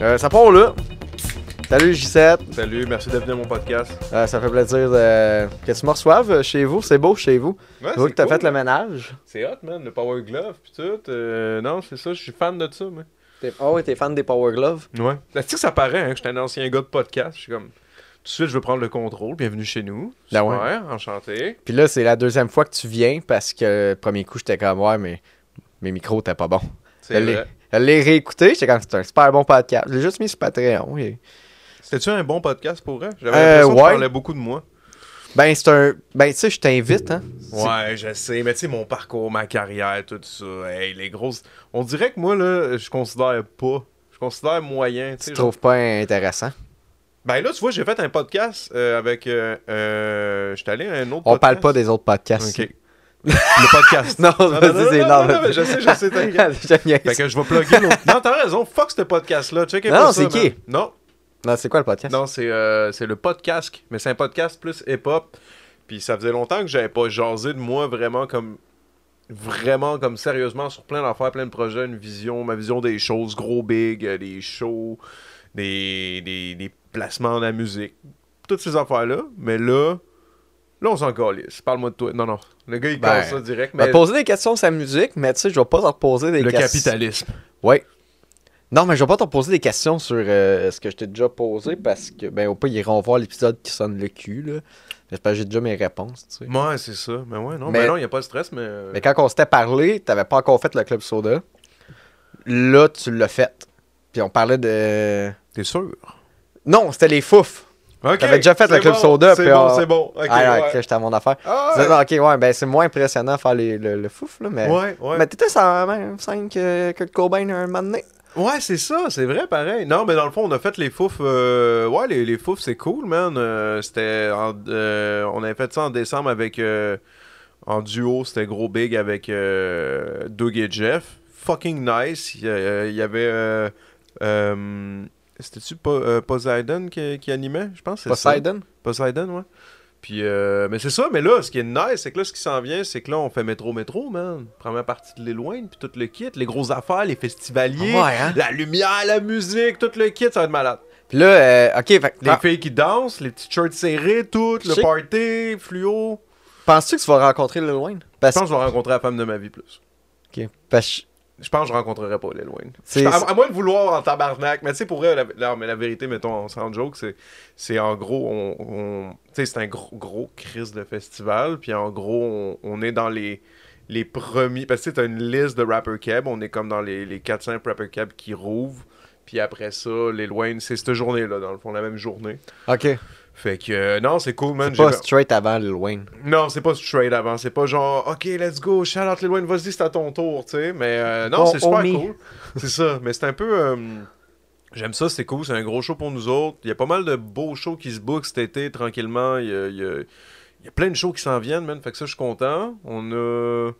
Euh, ça part là. Salut J7. Salut, merci d'être venu à mon podcast. Euh, ça fait plaisir de- que tu me reçoives chez vous. C'est beau chez vous. Ouais, Je vois que t'as cool, fait le man. ménage. C'est hot, man, le Power Glove pis tout. Euh, non, c'est ça, je suis fan de ça, man. T'es- Oh, ouais, t'es fan des Power Gloves. Ouais. Tu sais que ça paraît, hein, que j'étais un ancien gars de podcast. Je suis comme, tout de suite, je veux prendre le contrôle. Bienvenue chez nous. Ben Super, ouais. enchanté. Puis là, c'est la deuxième fois que tu viens parce que le premier coup, j'étais comme, ouais, mais mes micros étaient pas bons. C'est vrai. Je l'ai réécouté. J'étais comme, c'est un super bon podcast. Je l'ai juste mis sur Patreon. et- C'était-tu un bon podcast pour vrai? J'avais Euh, l'impression que ouais. tu parlais beaucoup de moi. Ben, c'est un. Ben, tu sais, je t'invite, hein. Ouais, je sais, mais tu sais, mon parcours, ma carrière, tout ça, hey, les grosses... On dirait que moi, là, je considère pas. Je considère moyen, tu trouves pas intéressant? Ben là, tu vois, j'ai fait un podcast euh, avec... Euh, euh, J'étais allé à un autre On parle podcast. pas des autres podcasts. Ok. Le podcast. Non, non, vas-y, non, c'est non, non, non, vas-y. mais je sais, je sais, t'inquiète. Fait que je vais plugger l'autre. Non, t'as raison, fuck ce podcast-là. Non, c'est qui? Non, Non, c'est quoi le podcast? non, c'est euh, c'est le podcast, mais c'est un podcast plus hip-hop. Puis ça faisait longtemps que j'avais pas jasé de moi vraiment comme vraiment comme sérieusement sur plein d'affaires, plein de projets, une vision, ma vision des choses, gros big, euh, des shows, des, des, des placements de la musique, toutes ces affaires-là. Mais là, là on s'en calisse. Parle-moi de toi. Non, non, le gars il Ben, casse ça direct. Vais Mais te poser des questions sur la musique, mais tu sais, je vais pas te reposer des le questions. capitalisme. Oui. Non, mais je vais pas te reposer des questions sur euh, ce que je t'ai déjà posé parce que, ben, au pas, ils iront voir l'épisode qui sonne le cul, là. J'espère que j'ai déjà mes réponses, tu sais. Ouais, c'est ça. Mais ouais, non, Mais- mais non, il n'y a pas de stress, mais. euh, Mais quand on s'était parlé, t'avais pas encore fait le Club Soda. Là, tu l'as fait. Puis on parlait de. T'es sûr? Non, c'était les fouf. Ok. T'avais déjà fait le Club bon, Soda, C'est bon, on- c'est bon. Ah, ouais. j'étais à mon affaire. Ah, ouais. ok, ouais, ben c'est moins impressionnant faire les- le, le fouf, là, mais. Ouais, ouais. Mais t'étais sur même scène que Kurt Cobain un moment donné. Ouais, c'est ça, c'est vrai, pareil. Non, mais dans le fond, on a fait les fouf. euh, Ouais, les, les fouf, c'est cool, man. Euh, c'était. en- euh, On avait fait ça en décembre avec. En duo, c'était gros big avec Doug et Jeff. Fucking nice. Il y avait. C'était-tu Po- euh, Poseidon qui, qui animait, je pense? c'est ça? Poseidon? Poseidon, ouais. Puis, euh, mais c'est ça, mais là, ce qui est nice, c'est que là, ce qui s'en vient, c'est que là, on fait métro-métro, man. Première partie de l'éloigne, puis tout le kit, les grosses affaires, les festivaliers, Ouais, hein? la lumière, la musique, tout le kit, ça va être malade. Puis là, euh, ok, fait Les pen- filles qui dansent, les petits shirts serrés, tout, le party, fluo. penses-tu que tu vas rencontrer Lil Wayne? Je pense que je vais rencontrer la femme de ma vie plus. Parce que- Je pense que je rencontrerai pas Lil Wayne. Je- À, à moins de vouloir en tabarnak. Mais tu sais, pour vrai, la, mais la vérité, mettons, sans joke, c'est, c'est en gros, on, on- tu sais, c'est un gros, gros crise de festival. Puis en gros, on, on est dans les, les premiers. Parce que t'as une liste de rapper cab. On est comme dans les, les 400 rapper cab qui rouvrent. Puis après ça, Lil Wayne, c'est cette journée-là, dans le fond, la même journée. Ok. Fait que, euh, non, c'est cool, man. C'est pas straight avant Lil Wayne. non, c'est pas straight avant. C'est pas genre, OK, let's go, shout out Lil Wayne, vas-y, c'est à ton tour, tu sais. Mais euh, non, c'est super cool. C'est ça. Mais c'est un peu. euh, J'aime ça, c'est cool. C'est un gros show pour nous autres. Il y a pas mal de beaux shows qui se bookent cet été, tranquillement. Il y a, il y a- il y a plein de shows qui s'en viennent, man. Fait que ça, je suis content. On a.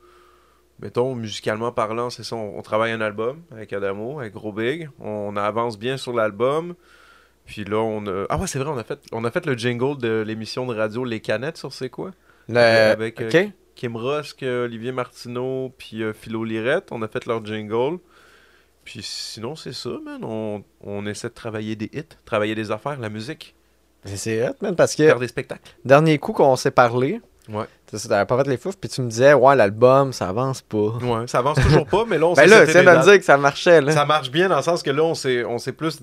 Mettons, musicalement parlant, c'est ça. On, on travaille un album avec Adamo, avec Gros Big. On avance bien sur l'album. Puis là, on a. Ah ouais, c'est vrai, on a fait, on a fait le jingle de l'émission de radio Les Canettes sur C'est quoi? Le... Avec, euh. Kim Rusk, euh, Olivier Martineau, puis euh, Philo Lirette. On a fait leur jingle. Puis sinon, c'est ça, man. On, on essaie de travailler des hits, travailler des affaires, la musique, C'est hot, man, parce que faire des spectacles. dernier coup qu'on s'est parlé, Ouais. t'avais pas fait les fouf, puis tu me disais, ouais, l'album, ça avance pas. Ouais, ça avance toujours pas, mais là, on Ben s'est là, tu viens des de dire que ça marchait, là. Ça marche bien dans le sens que là, on s'est, on s'est plus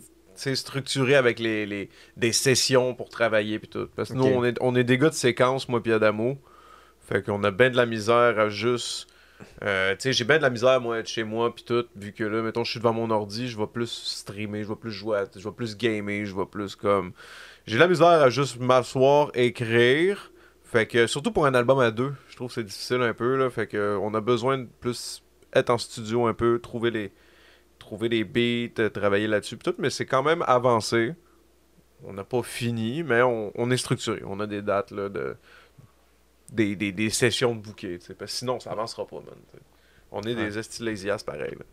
structuré avec les, les- des sessions pour travailler puis tout. Parce que nous, on est, on est des gars de séquence, moi puis Adamo. Fait qu'on a bien de la misère à juste... euh, tu sais, j'ai bien de la misère, moi, être chez moi puis tout, vu que là, mettons, je suis devant mon ordi, je vais plus streamer, je vais plus jouer, je vais plus gamer, je vais plus comme... J'ai de la misère à juste m'asseoir, écrire. Fait que, surtout pour un album à deux, je trouve que c'est difficile un peu, là. Fait que, on a besoin de plus être en studio un peu, trouver les trouver des beats, euh, travailler là-dessus tout, mais c'est quand même avancé. On n'a pas fini, mais on, on est structuré. On a des dates là, de des, des, des sessions de bouquet, tu sais, parce que sinon ça avancera pas, man. On est des esti lazy-ass pareil. là.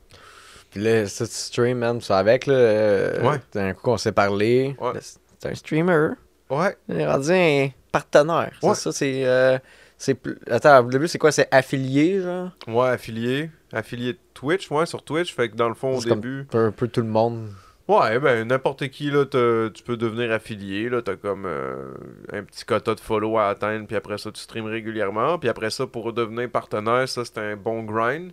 Puis là, ça, tu stream, man, tu avec, là. euh, Ouais. D'un coup qu'on s'est parlé. Ouais. C'est un streamer. Ouais. Il est rendu un partenaire. Ouais. C'est ça, c'est. euh, c'est plus- Attends, au début, c'est quoi? C'est affilié, genre? Ouais, affilié. Affilié de Twitch, ouais, sur Twitch. Fait que dans le fond, au comme- début. un peu tout le monde. Ouais, ben n'importe qui, là, tu peux devenir affilié, là, t'as comme euh, un petit quota de follow à atteindre, puis après ça, tu streams régulièrement, puis après ça, pour devenir partenaire, ça, c'est un bon grind,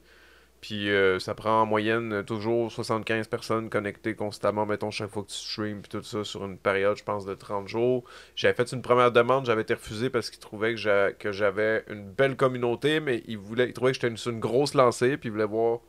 puis euh, ça prend en moyenne euh, toujours 75 personnes connectées constamment, mettons, chaque fois que tu streams, puis tout ça, sur une période, je pense, de 30 jours. J'avais fait une première demande, j'avais été refusé parce qu'ils trouvaient que j'a- que j'avais une belle communauté, mais ils, voulaient, ils trouvaient que j'étais une, sur une grosse lancée, puis ils voulaient voir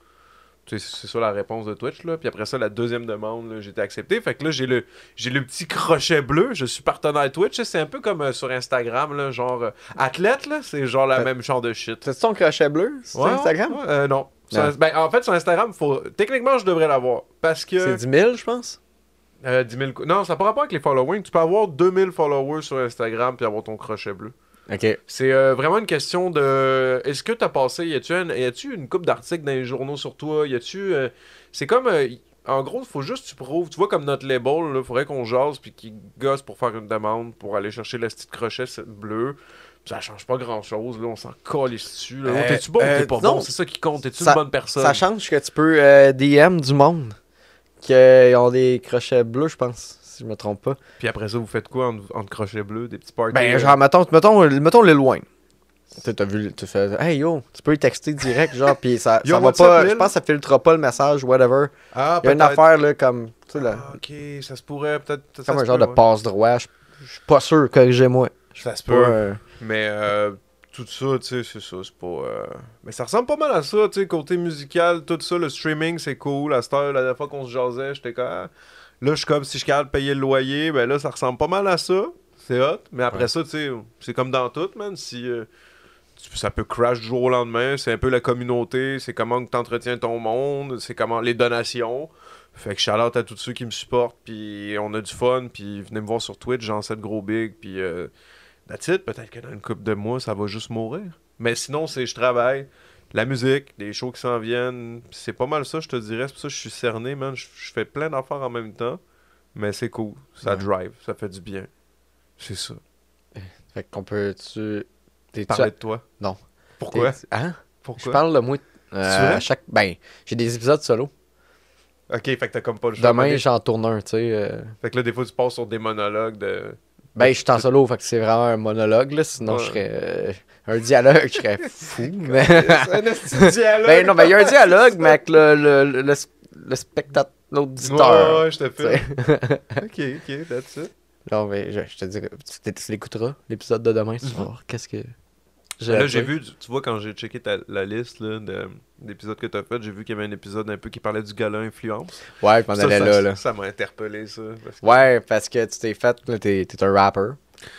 c'est ça la réponse de Twitch, là. Puis après ça, la deuxième demande, été accepté. Fait que là, j'ai le, j'ai le petit crochet bleu. Je suis partenaire Twitch. C'est un peu comme euh, sur Instagram, là, genre euh, athlète, là. C'est genre la même genre de shit. T'as-tu ton crochet bleu sur Ouais, Instagram? ouais, euh, non. Sur. Ins- ben, en fait, sur Instagram, faut... techniquement, je devrais l'avoir. Parce que. C'est 10 000, je pense? Euh, 10 000 co- Non, ça n'a pas rapport avec les followings. Tu peux avoir 2000 followers sur Instagram puis avoir ton crochet bleu. Ok. C'est euh, vraiment une question de. Est-ce que t'as passé. Y a-tu un- y a-tu une coupe d'articles dans les journaux sur toi? Y a-tu. euh, C'est comme. euh, En gros, il faut juste que tu prouves. Tu vois, comme notre label, il faudrait qu'on jase puis qu'il gosse pour faire une demande pour aller chercher le petit crochet bleu. Ça change pas grand chose, là. On s'en calisse dessus. Là. Euh, T'es-tu bon ou euh, t'es pas non. bon? C'est ça qui compte. T'es-tu une bonne personne? Ça change que tu peux euh, DM du monde qui ont des crochets bleus, je pense, si je me trompe pas. Puis après ça, vous faites quoi entre, entre crochets bleus Des petits parties Ben, euh, genre, mettons, mettons, mettons sais, t'as vu, tu fais, hey yo, tu peux y texter direct, genre, pis ça, Yo, ça va pas, je pense que ça filtrera pas le message, whatever. Ah, Il y a une affaire, là, comme, tu sais, là, Ah, ok, ça se pourrait peut-être. comme un genre peut, de ouais. passe-droit, je je suis pas sûr, corrigez-moi. Ça se Pas, peut. euh, Mais euh, tout ça, tu sais, c'est ça, c'est pas... euh, Mais ça ressemble pas mal à ça, tu sais, côté musical, tout ça, le streaming, c'est cool. À cette heure, la dernière fois qu'on se jasait, j'étais comme... ah, Là, je suis comme, si je de payer le loyer, ben là, ça ressemble pas mal à ça. C'est hot. Mais après Ouais. ça, tu sais, c'est comme dans tout, man. Si... euh, tu- ça peut crash du jour au lendemain, c'est un peu la communauté, c'est comment que t'entretiens ton monde, c'est comment les donations. Fait que shout out à tous ceux qui me supportent, puis on a du fun, puis venez me voir sur Twitch, j'en sais de gros big, puis euh, that's it. Peut-être que dans une couple de mois, ça va juste mourir. Mais sinon, c'est je travaille, la musique, des shows qui s'en viennent, c'est pas mal ça, je te dirais. C'est pour ça que je suis cerné, man. Je, je fais plein d'affaires en même temps, mais c'est cool, ça Ouais. drive, ça fait du bien. C'est ça. Fait qu'on peut, tu, t'es-tu Parler de toi? Non. Pourquoi? Hein? Je Pourquoi? parle de moi, euh, chaque, ben, j'ai des épisodes solo. Ok, fait que t'as comme pas le choix. Demain, j'en tourne un, tu sais. euh, Fait que là, des fois, tu passes sur des monologues de. Ben, je suis en solo, fait que c'est vraiment un monologue, là. Sinon, Ouais. je serais. euh, un dialogue, je serais fou, mais. un dialogue. ben, non, ben, il y a un dialogue, mais avec le, le, le, le, spectateur, l'auditeur. Ouais, ouais, je te fais. ok, ok, that's it. non, mais je, je te dirais, tu, tu l'écouteras, l'épisode de demain, tu vas voir qu'est-ce que. Là, j'ai vu, tu vois, quand j'ai checké ta, la liste là, de- d'épisodes que t'as fait, j'ai vu qu'il y avait un épisode un peu qui parlait du gala influence. Ouais, je m'en allais ça- là, là. Ça m'a interpellé, ça. parce que- Ouais, parce que tu t'es fait, là, t'es t'es un rapper.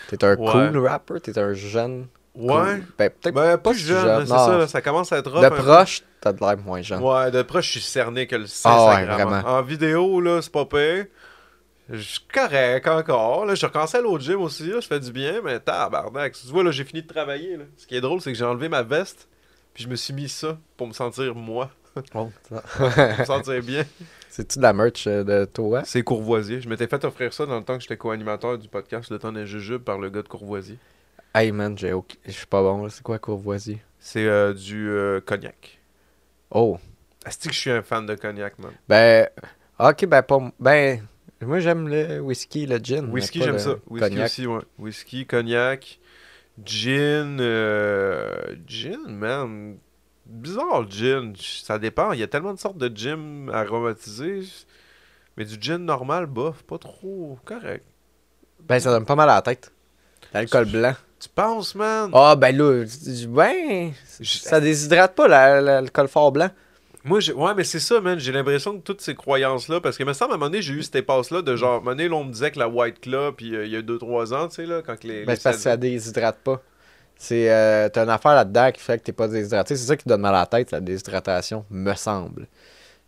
T'es un Ouais. cool rapper, t'es un jeune. Ouais. cool. Ben, peut-être Ben, pas jeune, jeune, c'est non. ça, là, ça commence à être rough. de proche, t'as de l'air moins jeune. Ouais, de proche, je suis cerné que le Ah ouais, vraiment. En vidéo, là, c'est pas pire. Je suis correct encore. Là, je recommençais à au gym aussi, là, je fais du bien, mais tabarnak. Tu vois, là, j'ai fini de travailler. Là. Ce qui est drôle, c'est que j'ai enlevé ma veste, puis je me suis mis ça pour me sentir moi, Oh, pour me sentir bien. C'est-tu de la merch euh, de toi? C'est Courvoisier. Je m'étais fait offrir ça dans le temps que j'étais co-animateur du podcast Le temps des jujubes par le gars de Courvoisier. Hey man, je suis pas bon, là. c'est quoi Courvoisier? C'est euh, du euh, cognac. Oh, Est-ce que je suis un fan de cognac, man? ben, ok, ben, pas, ben, moi j'aime le whisky, le gin. Whisky, j'aime ça. Whisky cognac. aussi, ouais. Whisky, cognac, gin. euh, Gin, man. Bizarre, le gin. Ça dépend. Il y a tellement de sortes de gin aromatisés. Mais du gin normal, bof, pas trop correct. Ben, ça donne pas mal à la tête. L'alcool blanc. Tu penses, man? Ah, ben là, ben, ça déshydrate pas la- l'alcool fort blanc. Moi, ouais, mais c'est ça, man. J'ai l'impression que toutes ces croyances-là, parce que me semble à un moment donné, j'ai eu cette passe-là de genre, à un moment donné, là, on me disait que la White Claw, puis euh, il y a 2-3 ans, tu sais, là, quand les. Ben, les c'est parce que ça déshydrate pas. C'est, euh, t'as une affaire là-dedans qui fait que t'es pas déshydraté. C'est ça qui donne mal à la tête, la déshydratation, me semble.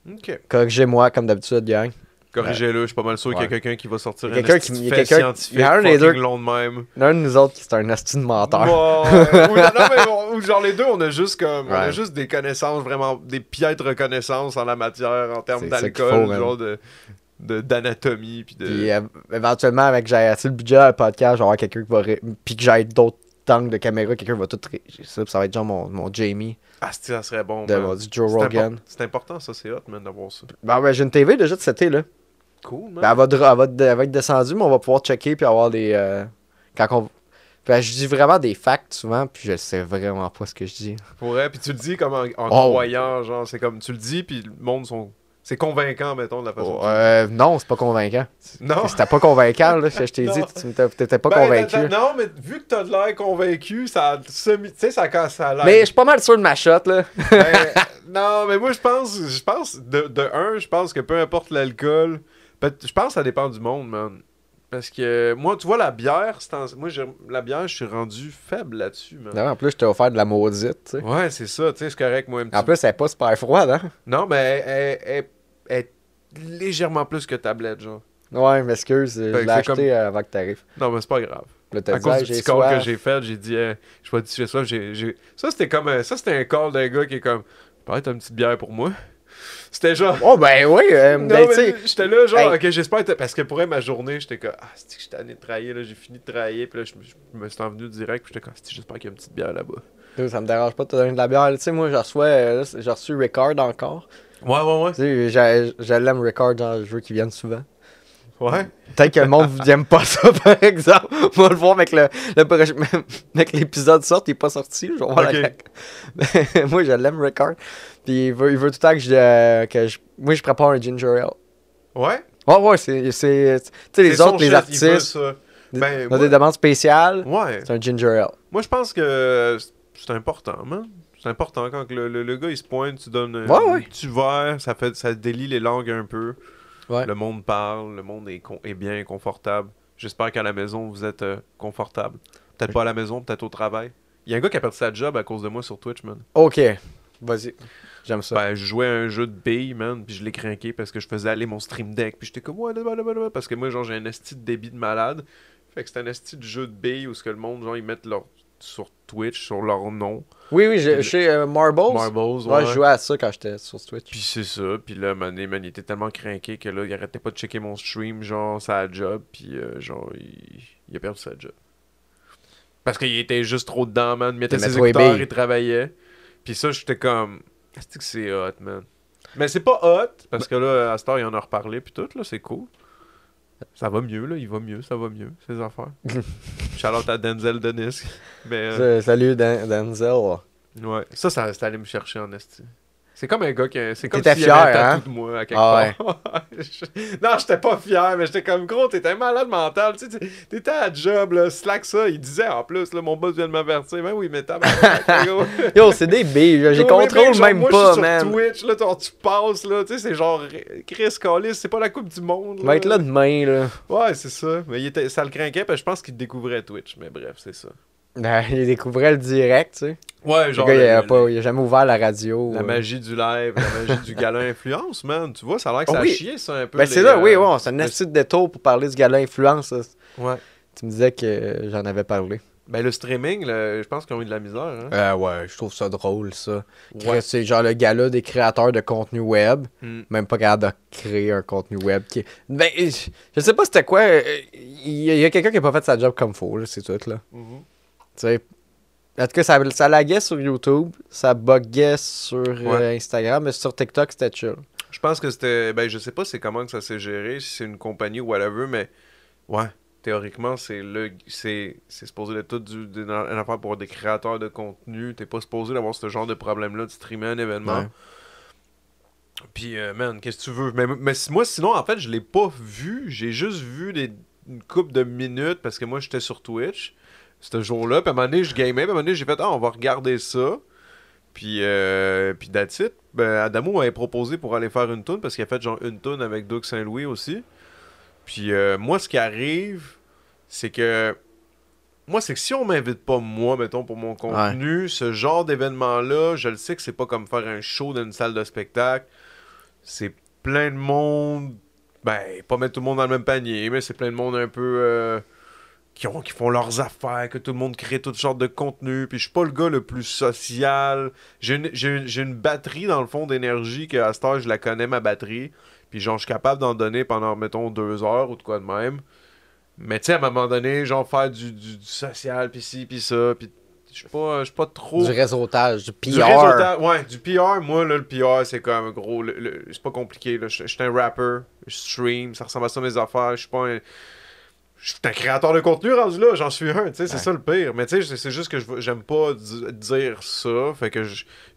Ok. Corrigez-moi, comme d'habitude, gang. Corrigez-le, je suis pas mal sûr qu'il y a Ouais. quelqu'un qui va sortir Il y a quelqu'un un qui- il y a quelqu'un- scientifique il y a un des deux- long de même. Il y a un de nous autres qui est un asti de menteur. Ouais, ou, non, mais on- ou genre les deux, on a juste comme on a Ouais. juste des connaissances vraiment des piètres connaissances en la matière en termes d'alcool, faut, genre de de- d'anatomie puis de Puis euh, éventuellement, avec j'ai assez le budget dans le podcast, je vais avoir quelqu'un qui va. ré- Puis que j'ai d'autres angles de caméra, quelqu'un va tout. ré- Ça, ça va être genre mon, mon Jamie ah ça serait bon. de man. du Joe C'est Rogan. impor- C'est important ça, c'est hot man d'avoir ça. Ben ouais, j'ai une TV déjà de cet été, là. Cool, man. Ben, elle, va, elle va de- elle va être descendue, mais on va pouvoir checker puis avoir des. euh, quand on. Ben, je dis vraiment des facts souvent, puis je sais vraiment pas ce que je dis. Pour vrai, puis tu le dis comme en, en Oh. croyant, genre, c'est comme tu le dis, puis le monde sont. C'est convaincant, mettons, de la façon. Oh, euh, non, c'est pas convaincant. non! C'était pas convaincant, là. Je t'ai dit, tu t'étais pas Ben, convaincu. Non, mais vu que t'as de l'air convaincu, ça. Tu sais, ça, quand ça l'air. Mais je suis pas mal sûr de ma shot, là. Ben, non, mais moi, je pense, je pense, de, de un, je pense que peu importe l'alcool, je pense que ça dépend du monde, man. Parce que moi, tu vois, la bière, c'est en- moi, la bière, je suis rendu faible là-dessus, man. Non, en plus, je t'ai offert de la maudite. Ouais, c'est ça, tu sais, c'est correct, moi, petit En plus, elle est pas super froide, hein. Non, mais elle, elle- elle- elle est légèrement plus que tablette, genre. Ouais, m'excuse, je l'ai acheté comme- avant que t'arrives. Non, mais c'est pas grave. Là, À cause du petit call que j'ai fait, j'ai dit, euh, je pas dit j'ai soif, j'ai, j'ai- Ça, c'était comme, un- ça, c'était un call d'un gars qui est comme, peut-être une petite bière pour moi. C'était genre, Oh, ben oui, euh, ben, j'étais là, genre, Hey. ok, j'espère. que- Parce que pour elle, ma journée, j'étais comme, ah, c'est que j'étais de travailler, là, j'ai fini de travailler, puis là, je me, suis envenu direct, puis j'étais comme, j'espère qu'il y a une petite bière là-bas. Ça me dérange pas de te donner de la bière. Tu sais, moi, euh, j'ai reçu Ricard encore. Ouais, ouais, ouais. Tu sais, je l'aime Ricard, genre, je veux qu'il vienne souvent. Ouais. Peut-être que le monde n'aime pas ça, par exemple. On va le voir avec le, le avec l'épisode sort, il est pas sorti. Je vais voir la- Moi, je l'aime, Ricard. Puis il veut, il veut tout le temps que je, euh, que je. Moi, je prépare un ginger ale. Ouais? Ouais, ouais, c'est. Tu sais, les autres, les shit, artistes, Ben, ont moi- des demandes spéciales. Ouais. C'est un ginger ale. Moi, je pense que c'est important, man. C'est important quand le, le, le gars il se pointe, tu donnes un, Ouais, ouais. petit verre, ça fait ça délie les langues un peu. Ouais. Le monde parle, le monde est, con- est bien confortable. J'espère qu'à la maison vous êtes euh, confortable. Peut-être pas à la maison, peut-être au travail. Il y a un gars qui a perdu sa job à cause de moi sur Twitch, man. Ok. Vas-y. J'aime ça. Ben, je jouais à un jeu de billes, man, puis je l'ai craqué parce que je faisais aller mon stream deck, puis j'étais comme ouais, là, là, là, là, parce que moi genre j'ai un esti de débit de malade. Fait que c'est un esti de jeu de billes où ce que le monde genre ils mettent leur sur Twitch sur leur nom. Oui, oui, j'ai- chez euh, Marbles. Marbles, Ouais, ouais. je jouais à ça quand j'étais sur Twitch. Puis c'est ça, puis là, man, il était tellement craqué que là, il arrêtait pas de checker mon stream, genre, sa job, puis euh, genre, il... il a perdu sa job. Parce qu'il était juste trop dedans, man. Il mettait ses écouteurs, il travaillait. Puis ça, j'étais comme, est-ce que c'est hot, man? Mais c'est pas hot, parce que là, à cette heure, il en a reparlé, puis tout, là, c'est cool. Ça va mieux, là, il va mieux, ça va mieux, ses affaires. Shout-out à Denzel Denis. Mais, euh, Salut, Dan- Denzel. ouais, ça, ça, c'est allé me chercher en esti. C'est comme un gars qui. C'est comme avait fier, un hein? de moi à quelque Ah part. Je- non, j'étais pas fier, mais j'étais comme gros, t'étais malade mental. Tu sais, t'étais à job, là, slack ça. Il disait en plus, là, mon boss vient de m'avertir. Ben oui, mais t'as Yo, c'est des billes, j'ai contrôle même moi, pas, man. sur Twitch, là, tu passes, là, tu sais, c'est genre Chris Callis, c'est pas la Coupe du Monde. Vais être là demain, là. Ouais, c'est ça. Mais il était, ça le craquait, parce que je pense qu'il découvrait Twitch. Mais bref, c'est ça. Ben, il découvrait le direct, tu sais. Ouais, Le genre. gars, il, a le- pas, il a jamais ouvert la radio. La euh. magie du live, la magie du gala influence, man. Tu vois, ça a l'air que Oh ça a oui. chié, ça, un peu. Ben, c'est là, oui, euh, ouais, c'est un petit détour pour parler du gala influence. Ouais. Tu me disais que j'en avais parlé. Ben, le streaming, là, je pense qu'ils ont eu de la misère. Hein? Euh, ouais, je trouve ça drôle, ça. Ouais. C'est genre le gala des créateurs de contenu web. Mm. Même pas capable de créer un contenu web. Qui... Ben, je sais pas c'était quoi. Il y a, a quelqu'un qui a pas fait sa job comme faut, là, c'est tout, là. Tu sais. En tout cas, ça, ça laguait sur YouTube, ça buguait sur euh, Ouais. Instagram, mais sur TikTok, c'était chill. Je pense que c'était. Ben, je sais pas c'est comment que ça s'est géré, si c'est une compagnie ou whatever, mais. Ouais. Théoriquement, c'est le c'est supposé être tout du, une affaire pour des créateurs de contenu. T'es pas supposé d'avoir ce genre de problème-là de streamer un événement. Ouais. Puis, euh, man, qu'est-ce que tu veux? Mais, mais moi, sinon, en fait, je l'ai pas vu. J'ai juste vu des, une couple de minutes parce que moi, j'étais sur Twitch ce jour-là. Puis à un moment donné, je gamais. Puis à un moment donné, j'ai fait, ah, on va regarder ça. Puis, euh, puis that's it. Ben, Adamo m'avait proposé pour aller faire une tune parce qu'il a fait genre une tune avec Doug Saint-Louis aussi. Puis euh, moi, ce qui arrive, c'est que. Moi, c'est que si on m'invite pas, moi, mettons, pour mon contenu, ce genre d'événement-là, je le sais que c'est pas comme faire un show dans une salle de spectacle. C'est plein de monde. Ben, pas mettre tout le monde dans le même panier, mais c'est plein de monde un peu. euh, qui, ont, qui font leurs affaires, que tout le monde crée toutes sortes de contenus. Puis je suis pas le gars le plus social. J'ai une, j'ai une- batterie dans le fond d'énergie que à cette heure, je la connais, ma batterie. Puis genre, je suis capable d'en donner pendant, mettons, deux heures ou de quoi de même. Mais tu sais, à un moment donné, genre, faire du, du, du social, puis ci, puis ça, puis Je suis pas, je suis pas trop. Du réseautage, du PR. Du réseautage, ouais, du PR, moi, là, le PR, c'est comme gros. le- le- c'est pas compliqué, là. Je suis un rapper, je stream, ça ressemble à ça mes affaires. Je suis pas un. Je suis un créateur de contenu rendu là, j'en suis un, tu sais, c'est Ouais. ça le pire. Mais tu sais, c'est- juste que j'aime pas di- dire ça. Fait que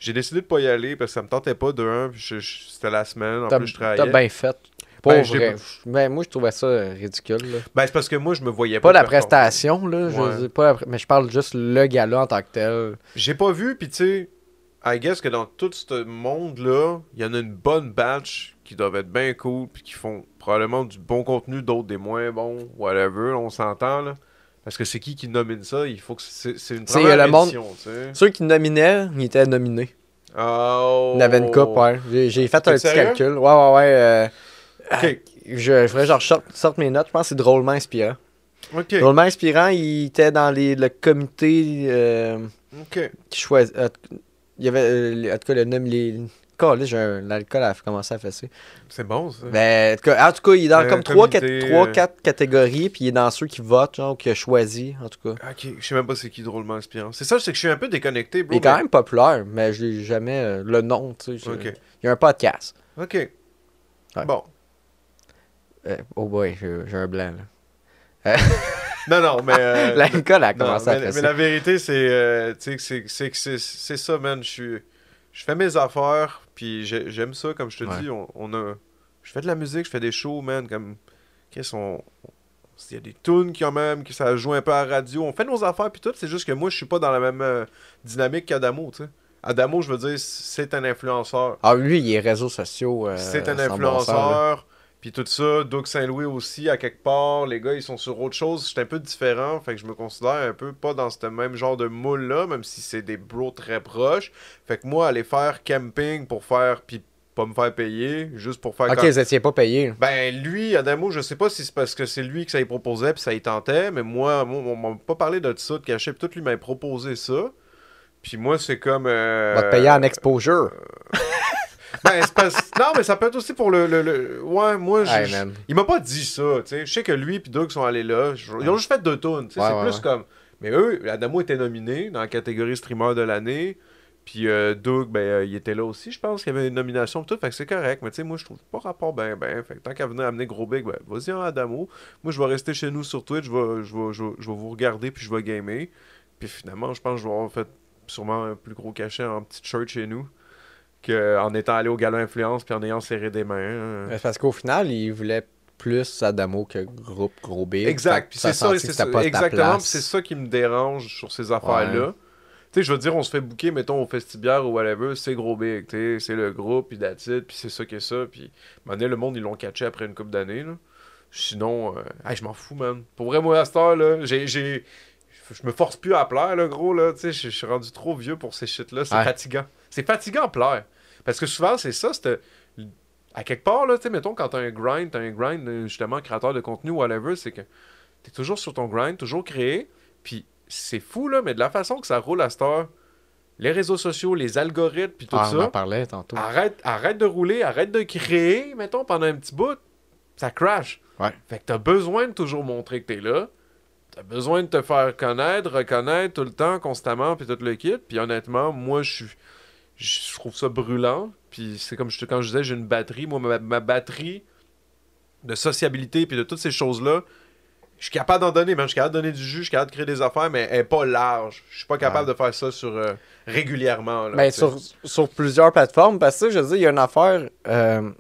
j'ai décidé de pas y aller parce que ça me tentait pas de un, c'était la semaine, en T'as plus je t'as travaillais. bien fait. Pour Ben, vrai. Ben, moi, je trouvais ça ridicule. là. Ben, c'est parce que moi, je me voyais pas. Pas la prestation, là. Je Ouais. dis pas la Mais je parle juste le gala en tant que tel. J'ai pas vu, puis tu sais, I guess que dans tout ce monde-là, il y en a une bonne batch qui doivent être bien cool, puis qui font probablement du bon contenu, d'autres des moins bons, whatever, on s'entend, là. Parce que c'est qui qui nomine ça? Il faut que c'est une il y a première le monde- édition, tu sais. Ceux qui nominaient, ils étaient nominés. Oh. Il y en avait une coupe, ouais. J'ai- fait un petit calcul. Ouais, ouais, ouais. euh, Ok, Je, je ferais genre sorte, sorte mes notes. Je pense que c'est drôlement inspirant. ok, Drôlement inspirant, il était dans les, le comité euh, ok. qui choisit. euh, il y avait, euh, les- en tout cas, le nom, les. Calais, j'ai un- l'alcool a commencé à fesser. C'est bon, ça. Ben, en tout cas, il est dans Euh, comme 3 comité, 4 euh, 4 catégories, puis il est dans ceux qui votent, genre, ou qui a choisi, en tout cas. Ok, je sais même pas c'est qui drôlement inspirant. C'est ça, c'est que je suis un peu déconnecté, bro. Il est quand même populaire, mais je l'ai jamais. euh, le nom, tu sais. Il y a un podcast. ok. Ouais. Bon. Euh, oh boy, j'ai un blanc, là. Non, non, mais. euh, L'alcool a Non, commencé à mais, fesser. mais la vérité, c'est euh, tu sais, que c'est- ça, man. Je fais mes affaires, puis j'ai- j'aime ça, comme je te Ouais. dis. On, on a, je fais de la musique, je fais des shows, man. Comme, qu'est-ce qu'on. Il y a des tunes quand même, que ça joue un peu à la radio. On fait nos affaires, puis tout. C'est juste que moi, je suis pas dans la même euh, dynamique qu'Adamo, tu sais. Adamo, je veux dire, c'est un influenceur. Ah, lui, il est réseaux sociaux. euh, C'est un bon sens, influenceur. Puis tout ça, Doug Saint-Louis aussi, à quelque part, les gars, ils sont sur autre chose. J'étais un peu différent, fait que je me considère un peu pas dans ce même genre de moule-là, même si c'est des bros très proches. Fait que moi, aller faire camping pour faire, puis pas me faire payer, juste pour faire... Ok, quand- vous étiez pas payé. Ben, lui, Adamo, je sais pas si c'est parce que c'est lui que ça y proposait, puis ça y tentait, mais moi, moi on m'a pas parlé de ça, de cachet, tout, lui m'a proposé ça. Puis moi, c'est comme... euh, va te payer en exposure. Ben, Non, mais ça peut être aussi pour le... le- le- Ouais, moi, je... Hey. Il m'a pas dit ça, tu sais. Je sais que lui et Doug sont allés là. Je- Ils ont juste fait deux tunes. Ouais, c'est ouais, plus ouais. comme. Mais eux, Adamo était nominé dans la catégorie streamer de l'année. Puis euh, Doug, ben, euh, il était là aussi, je pense qu'il y avait une nomination tout. Fait que c'est correct. Mais tu sais, moi, je trouve pas rapport ben, ben. Fait que tant qu'à venir amener Gros Big, ben, vas-y en Adamo. Moi, je vais rester chez nous sur Twitch. Je vais, je vais, je vais, je vais vous regarder puis je vais gamer. Puis finalement, je pense que je vais avoir fait sûrement un plus gros cachet en petite shirt chez nous qu'en étant allé au gala influence puis en ayant serré des mains. hein. Parce qu'au final, il voulait plus Adamo que groupe gros big. Exact. Puis c'est ça, c'est ça. pas Exactement. c'est ça qui me dérange sur ces affaires-là. Tu sais, je veux dire, on se fait bouquer, mettons, au festibière ou whatever, c'est gros big, tu sais, c'est le groupe, puis it, puis c'est ça que ça, puis donné, le monde, ils l'ont catché après une couple d'années, là. Sinon, euh, hey, je m'en fous, man. Pour vrai, moi, à cette heure, là, j'ai... Je me force plus à plaire, là, gros, là, tu sais, je je suis rendu trop vieux pour ces shit-là, c'est Ouais. fatigant. C'est fatigant à plaire. Parce que souvent, c'est ça, c'était... À quelque part, là, tu sais, mettons, quand t'as un grind, t'as un grind, euh, justement, créateur de contenu, whatever, c'est que t'es toujours sur ton grind, toujours créé, puis c'est fou, là, mais de la façon que ça roule à cette heure, les réseaux sociaux, les algorithmes, puis tout Ah, on en ça, parlait tantôt. arrête, arrête de rouler, arrête de créer, mettons, pendant un petit bout, ça crash. Ouais. Fait que t'as besoin de toujours montrer que t'es là, t'as besoin de te faire connaître, reconnaître tout le temps, constamment, puis tout le kit, puis honnêtement, moi, je suis... Je trouve ça brûlant, puis c'est comme je, quand je disais, j'ai une batterie, moi, ma, ma batterie de sociabilité, puis de toutes ces choses-là, je suis capable d'en donner. Je suis capable de donner du jus, je suis capable de créer des affaires, mais elle est pas large. Je suis pas capable de faire ça sur euh, régulièrement. Là, Ben, sur, sur plusieurs plateformes, parce que je veux dire, il y a une affaire. euh,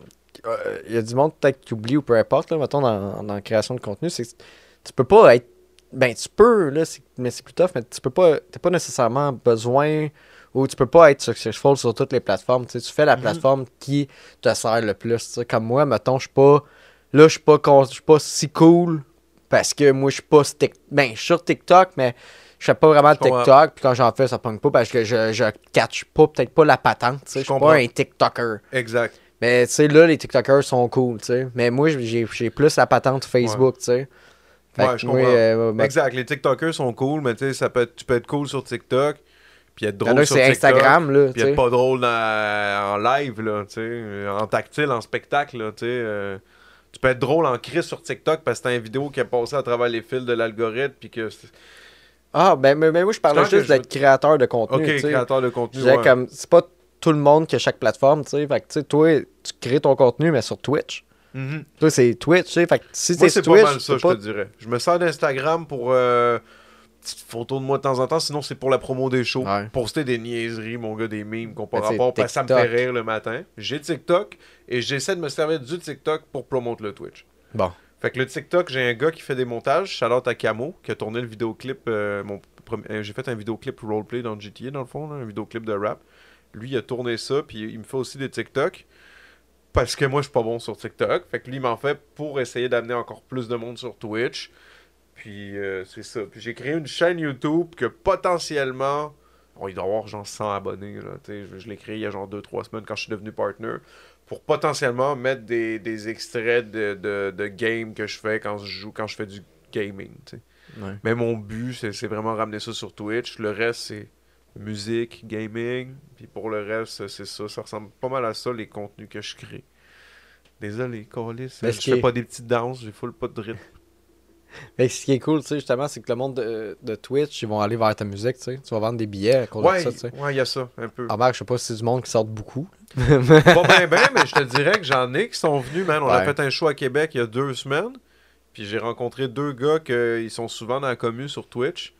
euh, Il y a du monde peut-être qui oublie ou peu importe, là, mettons, dans, dans la création de contenu, c'est tu peux pas être. Ben, tu peux, là, mais c'est plus tough, mais tu peux pas. T'as pas nécessairement besoin ou tu peux pas être successful sur toutes les plateformes. Tu sais, tu fais la Mhm. plateforme qui te sert le plus. tu sais. Comme moi, mettons, je suis pas. Là, je suis pas, pas si cool parce que moi, je suis pas. tic- Ben, je suis sur TikTok, mais je fais pas vraiment de. TikTok. Puis quand j'en fais, ça pogne pas parce que je, je catch pas, peut-être pas la patente. tu sais. Je suis pas un TikToker. Exact. Mais tu sais, là, les TikTokers sont cool, tu sais. Mais moi, j'ai j'ai plus la patente Facebook, tu sais. Fait Ouais, je comprends. euh, ma- Exact. Les TikTokers sont cool, mais tu sais, tu peux être cool sur TikTok, puis être drôle sur TikTok. Instagram, là, tu Puis être pas drôle dans- en live, là, tu sais, en tactile, en spectacle, là, tu sais. euh, tu peux être drôle en crise sur TikTok parce que t'as une vidéo qui est passée à travers les fils de l'algorithme, puis que... Ah, ben, mais, mais moi, je parlais juste je- d'être créateur de contenu. Ok, créateur de contenu. disais ouais. comme, c'est pas tout le monde qui a chaque plateforme, tu sais. Fait que, tu sais, toi, tu crées ton contenu, mais sur Twitch. Mhm. Toi, c'est Twitch, tu sais. Fait que si Moi, t'es c'est pas Twitch, mal ça, je te dirais. Je me sers d'Instagram pour euh, petite photo de moi de temps en temps, sinon c'est pour la promo des shows. Ouais. Poster des niaiseries, mon gars, des memes qu'on pas Ben, c'est rapport, parce que ça me fait rire le matin. J'ai TikTok et j'essaie de me servir du TikTok pour promouvoir le Twitch. Bon. Fait que le TikTok, j'ai un gars qui fait des montages, Charlotte à Camo, qui a tourné le vidéoclip. euh, mon premier- euh, j'ai fait un vidéoclip roleplay dans GTA, dans le fond, là, un vidéoclip de rap. Lui, il a tourné ça, puis il me fait aussi des TikTok. Parce que moi, je suis pas bon sur TikTok. Fait que lui, il m'en fait pour essayer d'amener encore plus de monde sur Twitch. Puis euh, c'est ça. Puis j'ai créé une chaîne YouTube que potentiellement. Bon, il doit y avoir genre 100 abonnés. Là, je je l'ai créé il y a genre 2-3 semaines quand je suis devenu partner. Pour potentiellement mettre des, des extraits de, de, de games que je fais quand je joue, quand je fais du gaming. Ouais. Mais mon but, c'est c'est vraiment ramener ça sur Twitch. Le reste, c'est musique, gaming. Puis pour le reste, c'est ça. Ça ressemble pas mal à ça, les contenus que je crée. Désolé, Calis. Mais Je fais pas des petites danses, j'ai full pas de rythme. Que ce qui est cool, tu sais, justement, c'est que le monde de, de Twitch, ils vont aller vers ta musique, tu sais. Tu vas vendre des billets à cause Ouais, de ça, tu sais. ouais, il y a ça, un peu. En je sais pas si c'est du monde qui sort beaucoup. Pas ben ben, mais je te dirais que j'en ai qui sont venus, man. On a fait un show à Québec il y a deux semaines. Puis j'ai rencontré deux gars qui sont souvent dans la commune sur Twitch.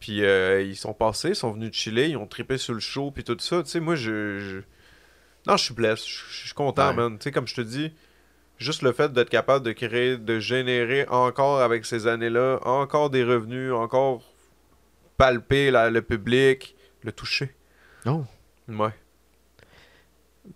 Puis euh, ils sont passés, ils sont venus chiller, ils ont trippé sur le show, puis tout ça. Tu sais, moi, je, je- Non, je suis blessé, je suis content, Ouais. man. Tu sais, comme je te dis, juste le fait d'être capable de créer, de générer encore avec ces années-là, encore des revenus, encore palper la- le public, le toucher. Oh. Ouais.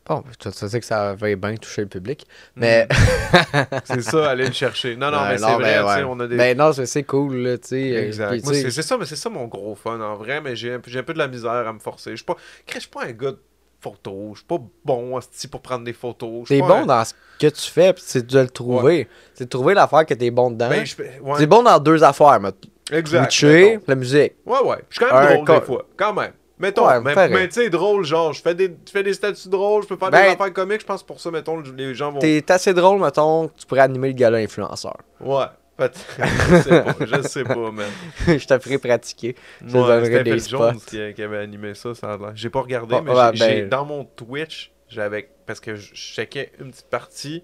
Bon, tu sais que ça va bien toucher le public. Mais. C'est ça, aller le chercher. Non, non, Ouais, mais c'est vrai, ben, ouais. on a des... Ben non, c'est cool, là, tu sais. euh, Exact. c'est ça, mais c'est ça mon gros fun, en vrai, mais j'ai un, un peu de la misère à me forcer. Je suis pas... Je suis pas un gars de photos, je suis pas bon pour prendre des photos. T'es bon un- dans ce que tu fais, puis c'est de le trouver. C'est de trouver l'affaire que t'es bon dedans. Ben, ouais, T'es bon dans deux affaires, mais exact. Twitcher, la musique. Ouais, ouais. Je suis quand même Un drôle des fois, quand même. Mettons, Ouais, mais, tu sais, drôle, genre, je fais des, je fais des statuts drôles, je peux faire Ben, des affaires comiques, je pense pour ça, mettons, les gens vont... T'es assez drôle, mettons, que tu pourrais animer le gala influenceur. Ouais, je sais pas, je sais pas, man. je te ferai pratiquer. Je Ouais, c'était des Phil spots. Jones qui, qui avait animé ça, ça a l'air. J'ai pas regardé, mais ouais, ben- dans mon Twitch, j'avais. Parce que je je checkais une petite partie,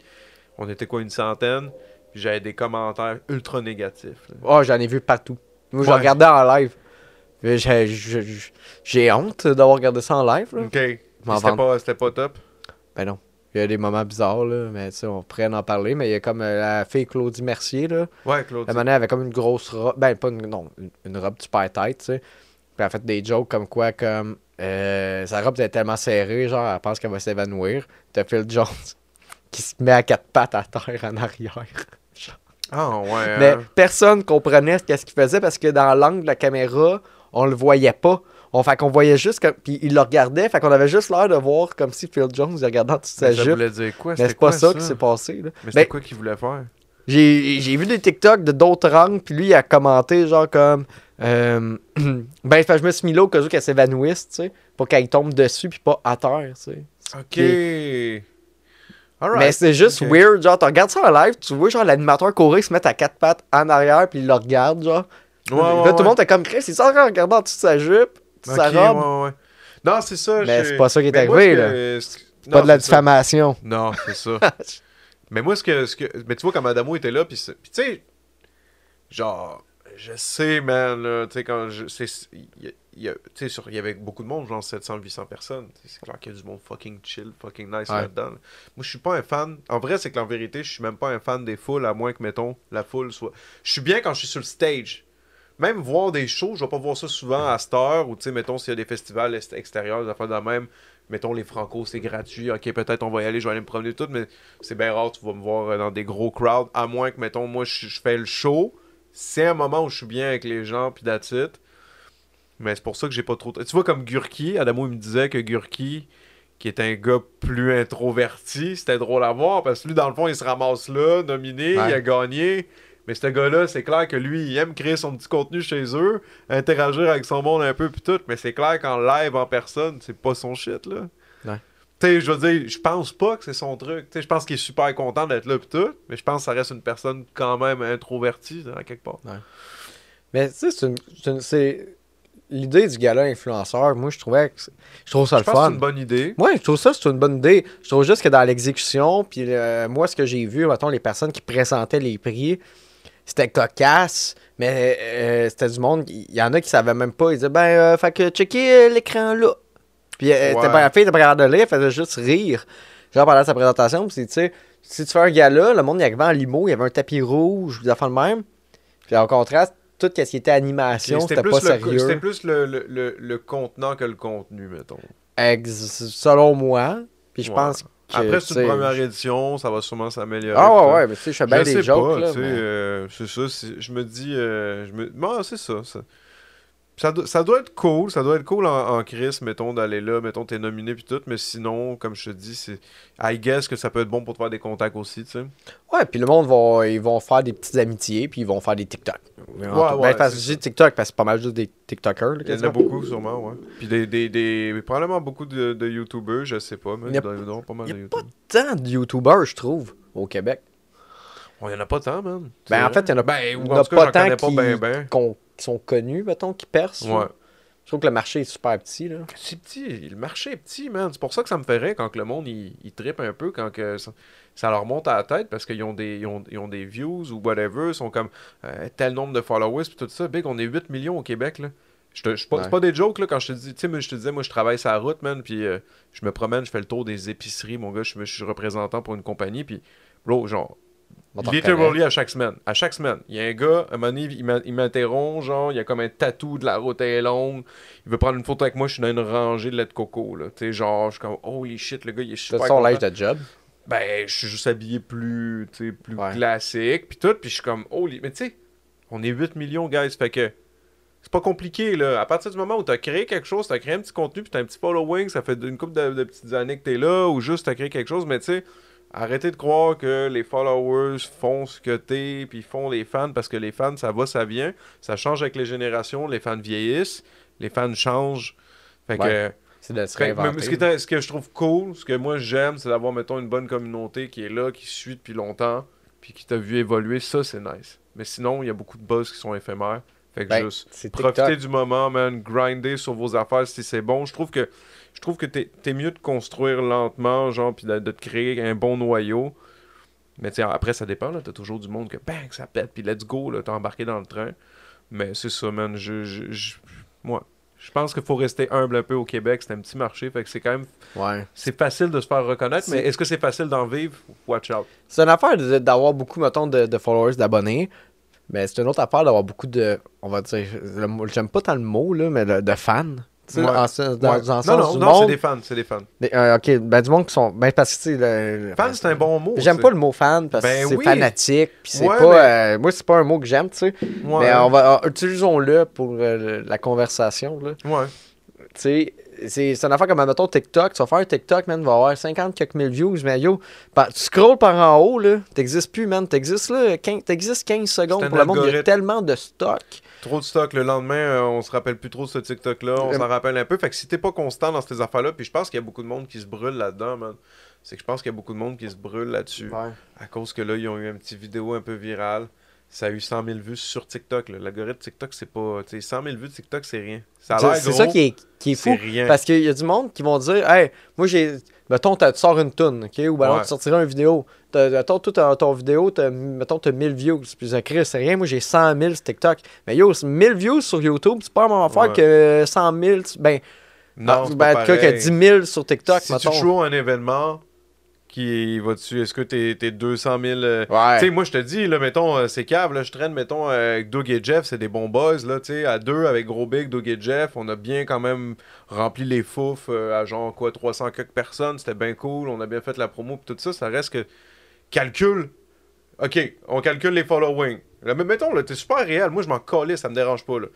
on était quoi, une centaine, j'avais des commentaires ultra négatifs. là. Oh, j'en ai vu partout. Moi, je Ouais. regardais en live. J'ai honte d'avoir regardé ça en live. Là. Ok. C'était pas, c'était pas top? Ben non. Il y a des moments bizarres, là, mais tu sais, on pourrait en parler. Mais il y a comme euh, la fille Claudie Mercier, là. Ouais, Claude. La manée avait comme une grosse robe. Ben, pas une, non, une, robe super tête, tu sais. Puis elle a fait des jokes comme quoi, comme. euh, sa robe était tellement serrée, genre, elle pense qu'elle va s'évanouir. T'as Phil Jones qui se met à quatre pattes à terre en arrière. Ah, ouais. Mais hein. personne comprenait ce qu'est-ce qu'il faisait parce que dans l'angle de la caméra, on le voyait pas. On, fait qu'on voyait juste comme. Puis il le regardait, fait qu'on avait juste l'air de voir comme si Phil Jones il regardait de sa Mais ça jupe. voulait dire quoi? Mais c'est pas ça, qui s'est passé. Là. Mais Ben, quoi qu'il voulait faire? J'ai j'ai vu des TikTok de d'autres angles, puis lui, il a commenté genre comme. euh, ben, je me suis mis là au cas où qu'elle s'évanouisse, tu sais, pour qu'elle tombe dessus, puis pas à terre, tu sais. Ok. Alright. Mais c'est juste weird, genre, tu regardes ça en live, tu vois, genre, l'animateur courir se mettre à quatre pattes en arrière, puis il le regarde, genre. Ouais, Là, ouais, tout le monde est comme Chris, il sort en regardant en dessous de sa jupe, de sa Ok, robe. Non, c'est ça. Mais c'est pas ça qui est arrivé, là. C'est pas de la ça. diffamation. Non, c'est ça. mais moi, ce que, ce que. Mais tu vois, quand Adamo était là, puis tu sais, genre, je sais, man, là, tu sais, quand je. tu sais, il y avait beaucoup de monde, genre 700, 800 personnes. C'est clair qu'il y a du monde fucking chill, fucking nice Ouais. là-dedans. là. Moi, je suis pas un fan. En vrai, c'est que en vérité, je suis même pas un fan des foules, à moins que, mettons, la foule soit. Je suis bien quand je suis sur le stage. Même voir des shows, je vais pas voir ça souvent à cette heure, ou tu sais, mettons, s'il y a des festivals ex- extérieurs, des affaires de même, mettons les Franco, c'est gratuit, ok, peut-être on va y aller, je vais aller me promener tout, mais c'est bien rare, tu vas me voir dans des gros crowds, à moins que, mettons, moi, je, je fais le show, c'est un moment où je suis bien avec les gens, puis that's it. Mais c'est pour ça que j'ai pas trop. Tu vois, comme Gurki, Adamo, il me disait que Gurki, qui est un gars plus introverti, c'était drôle à voir, parce que lui, dans le fond, il se ramasse là, nominé, Ouais. il a gagné. Mais ce gars-là, c'est clair que lui, il aime créer son petit contenu chez eux, interagir avec son monde un peu, puis tout. Mais c'est clair qu'en live, en personne, c'est pas son shit, là. Ouais. Tu sais, je veux dire, je pense pas que c'est son truc. Tu sais, je pense qu'il est super content d'être là, puis tout. Mais je pense que ça reste une personne quand même introvertie, à quelque part. Mais tu sais, c'est. L'idée du gala influenceur, moi, je trouvais que. Je trouve ça Je le pense que c'est fun. une bonne idée. Ouais, je trouve ça, c'est une bonne idée. Je trouve juste que dans l'exécution, puis euh, moi, ce que j'ai vu, mettons, les personnes qui présentaient les prix, c'était cocasse, mais euh, c'était du monde, il y en a qui savaient même pas. Ils disaient, ben, euh, fait que checker euh, l'écran là. Puis euh, Ouais. la fille était pas de lire, elle faisait juste rire. Genre pendant sa présentation, puis tu sais, si tu fais un gala, le monde il arrivait en limo, il y avait un tapis rouge, des affaires de même. Puis en contraste, tout ce qui était animation, c'était plus pas le- sérieux. C'était plus le, le, le, le contenant que le contenu, mettons. Ex- selon moi. Puis je pense. Après, c'est une première édition, ça va sûrement s'améliorer. Ah ouais, ouais, mais tu sais, je fais bien des jokes. pas, là, mais- euh, c'est ça, je me dis, euh, je me, bon, c'est ça, ça, ça, doit- ça doit être cool, ça doit être cool en, en crise, mettons, d'aller là, mettons, t'es nominé puis tout, mais sinon, comme je te dis, c'est, I guess que ça peut être bon pour te faire des contacts aussi, tu sais. Ouais, puis le monde va, ils vont faire des petites amitiés, puis ils vont faire des TikTok. Ouais, ouais, parce que dis TikTok parce que c'est pas mal juste des TikTokers. là, Il y en a beaucoup, sûrement, ouais. Puis des, des, des, probablement beaucoup de, de YouTubers, je sais pas, mais Il y a- pas mal y a pas tant de YouTubers, je trouve, au Québec. Il y en a pas tant, man. Ben, en fait, il y en a, Ben, en en cas, pas tant ben, ben. qu'on- qui sont connus, mettons, qui percent. Ouais. Je trouve que le marché est super petit. Là. C'est petit, le marché est petit, man. C'est pour ça que ça me rire quand que le monde il, il trippe un peu, quand que ça, ça leur monte à la tête parce qu'ils ont des, ils ont, ils ont des views ou whatever, ils sont comme euh, tel nombre de followers puis tout ça. Big, on est 8 millions au Québec là. Je te- je- pas- Ouais. C'est pas des jokes là quand je te dis, tu sais, je te disais, moi je travaille sur la route, man, puis euh, je me promène, je fais le tour des épiceries, mon gars, je, je suis représentant pour une compagnie, puis bro, genre, Literally à chaque semaine. À chaque semaine. Il y a un gars, à un moment donné, il m'interrompt, genre, il y a comme un tatou de la route est longue. Il veut prendre une photo avec moi, je suis dans une rangée de lait de coco, là. Tu sais, genre, je suis comme, holy shit, le gars, il est C'est super. son content. l'âge de job? Ben, je suis juste habillé plus, tu sais, plus Ouais. classique, puis tout, puis je suis comme, holy. Mais tu sais, on est 8 millions, guys, fait que. C'est pas compliqué, là. À partir du moment où t'as créé quelque chose, t'as créé un petit contenu, puis t'as un petit following, ça fait une couple de, de petites années que t'es là, ou juste t'as créé quelque chose, mais tu sais, arrêtez de croire que les followers font ce que t'es, puis font les fans, parce que les fans, ça va, ça vient. Ça change avec les générations, les fans vieillissent, les fans changent. Fait que. Ouais. C'est de se Fait ce, qui est- ce que je trouve cool, ce que moi j'aime, c'est d'avoir, mettons, une bonne communauté qui est là, qui suit depuis longtemps, puis qui t'a vu évoluer. Ça, c'est nice. Mais sinon, il y a beaucoup de buzz qui sont éphémères. Fait que Ben, juste TikTok. du moment, man, grinder sur vos affaires si c'est bon. Je trouve que je trouve que t'es es mieux de construire lentement, genre, puis de, de te créer un bon noyau. Mais tiens, après, ça dépend, là. T'as toujours du monde que bang, ça pète, puis let's go, là, t'es embarqué dans le train. Mais c'est ça, man. Je, je, je- moi, je pense qu'il faut rester humble un peu au Québec. C'est un petit marché, fait que c'est quand même. Ouais. C'est facile de se faire reconnaître, mais est-ce que c'est facile d'en vivre? Watch out. C'est une affaire d'avoir beaucoup, mettons, de, de followers, d'abonnés. Mais c'est une autre affaire d'avoir beaucoup de. On va dire. J'aime pas tant le mot, là, mais de, de fans. Tu sais, Ouais. en sens- dans, Ouais. dans le non, sens non, du non, c'est des fans, c'est des fans. des- euh, ok, ben du monde qui sont. Ben parce que, le- Fan, c'est un bon mot. J'aime pas le mot fan parce Ben que c'est oui. fanatique. Puis c'est Ouais, pas. euh, moi, c'est pas un mot que j'aime, tu sais. Mais on va. euh, Utilisons-le pour euh, la conversation, là. Ouais. Tu sais, c'est une affaire comme, mettons, TikTok. Tu vas faire un TikTok, man, va avoir 50 quelques mille views. Mais yo, par- tu scrolls par en haut, là. T'existes plus, man. T'existes, là. 15, t'existes 15 secondes pour le monde. Il y a tellement de stock. Trop de stock le lendemain, euh, on se rappelle plus trop de ce TikTok-là, on Euh, s'en rappelle un peu. Fait que si t'es pas constant dans ces affaires-là, puis je pense qu'il y a beaucoup de monde qui se brûle là-dedans, man. C'est que je pense qu'il y a beaucoup de monde qui se brûle là-dessus. À cause que là, ils ont eu une petite vidéo un peu virale. Ça a eu 100 000 vues sur TikTok. L'algorithme TikTok, c'est pas. Tu sais, 100 000 vues de TikTok, c'est rien. Ça a C'est ça qui est, qui est fou. rien. Parce qu'il y a du monde qui vont dire Hey, moi j'ai. Mettons, tu sors une toune, ok? Ou alors Ouais. tu sortiras une vidéo. Mettons, toi, ton, ton vidéo, t'as, mettons, t'as 1000 views. Puis je Chris, c'est rien. Moi j'ai 100 000 sur TikTok. Mais yo, c'est 1000 views sur YouTube, c'est pas la même affaire Ouais. que 100 000. sur- Ben, Non, ah, ben, pas en tout cas, que pareil. 10 000 sur TikTok, si mettons. tu joues un événement qui va dessus, est-ce que t'es es 200 000. euh, Ouais. Tu sais, moi, je te dis, là, mettons, euh, c'est cave, là, je traîne, mettons, euh, avec Doug et Jeff, c'est des bons boys, là, tu sais, à deux, avec Gros Big, Doug et Jeff, on a bien quand même rempli les fouf euh, à genre, quoi, 300 quelques personnes, c'était bien cool, on a bien fait la promo, pis tout ça, ça reste que, calcul, ok, on calcule les followings, là, mais mettons, là, t'es super réel, moi, je m'en calais, ça me dérange pas, là.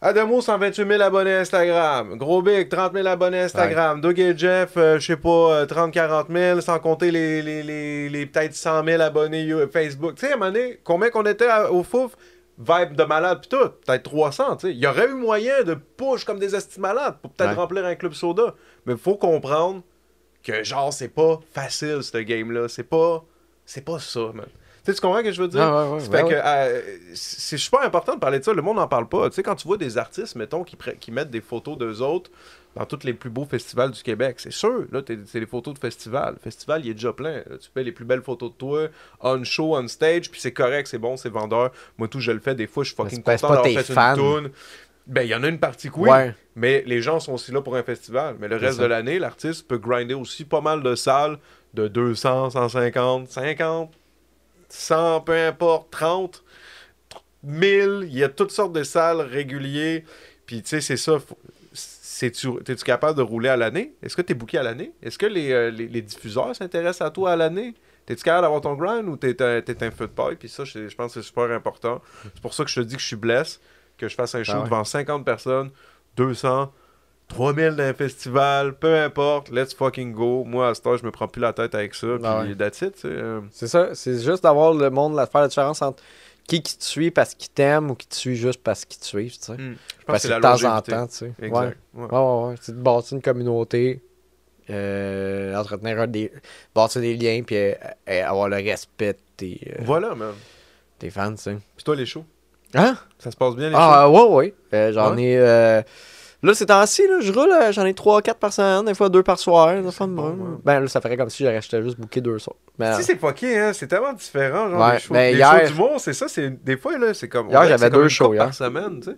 Adamo, 128 000 abonnés Instagram. Gros Big, 30 000 abonnés Instagram. Doug et Jeff, euh, je sais pas, 30-40 000, sans compter les, les, les, les peut-être 100 000 abonnés Facebook. Tu sais, à un moment donné, combien qu'on était à- au Fouf? Vibe de malade pis tout. Peut-être 300, tu sais. Il y aurait eu moyen de push comme des esti malades pour peut-être Ouais. remplir un club soda. Mais faut comprendre que, genre, c'est pas facile, ce game-là. C'est pas... C'est pas ça, man. Tu sais, tu comprends ce que je veux dire? Ah, ouais, ouais, Ça ouais, fait que, ouais. euh, c'est super important de parler de ça. Le monde n'en parle pas. Tu sais, quand tu vois des artistes, mettons, qui, qui mettent des photos d'eux autres dans tous les plus beaux festivals du Québec, c'est sûr. Là, c'est les photos de festival. Le festival, il est déjà plein. Là, tu fais les plus belles photos de toi, on show, on stage, puis c'est correct, c'est bon, c'est vendeur. Moi, tout, je le fais. Des fois, je suis fucking content d'avoir fait fans. une. Ben, il y en a une partie que oui, Ouais. mais les gens sont aussi là pour un festival. Mais le reste de l'année, l'artiste peut grinder aussi pas mal de salles de 200, 150, 50, 100, peu importe, 30, 1000. Il y a toutes sortes de salles réguliers. Puis, tu sais, c'est ça. faut- T'es-tu capable de rouler à l'année? Est-ce que t'es booké à l'année? Est-ce que les, euh, les, les diffuseurs s'intéressent à toi à l'année? T'es-tu capable d'avoir ton grind ou t'es un, un feu de paille? Puis ça, je je pense que c'est super important. C'est pour ça que je te dis que je suis blessé, que je fasse un show Ah ouais. devant 50 personnes, 200, 3000 d'un festival, peu importe, let's fucking go. Moi, à ce temps, je me prends plus la tête avec ça. Puis Ah ouais. that's it, tu sais, euh. C'est ça, c'est juste d'avoir le monde, de faire la différence entre qui qui te suit parce qu'il t'aime ou qui te suit juste parce qu'il te suit, tu sais. Je pense Parce que que c'est de temps en temps, tu sais. Exact. Ouais. Ouais, ouais, ouais. C'est de bâtir une communauté, euh, entretenir des, bâtir des liens, puis euh, euh, avoir le respect de tes, euh, Voilà, man. tes fans, tu sais. Puis toi, les shows, Hein? ça se passe bien, les Ah, ouais, ouais. Euh, j'en Ouais? ai. euh, Là, ces temps-ci, là, je roule, euh, j'en ai 3-4 par semaine, des fois 2 par soir. des fois de bon, ouais. Ben là, ça ferait comme si j'aurais acheté juste deux soirs. Mais, shows? Si, c'est fucké, hein. C'est tellement différent, genre, Ouais, les shows, mais les hier- shows d'humour, c'est ça. c'est Des fois, là, c'est comme... Hier, j'avais deux shows, hier. par semaine, tu sais.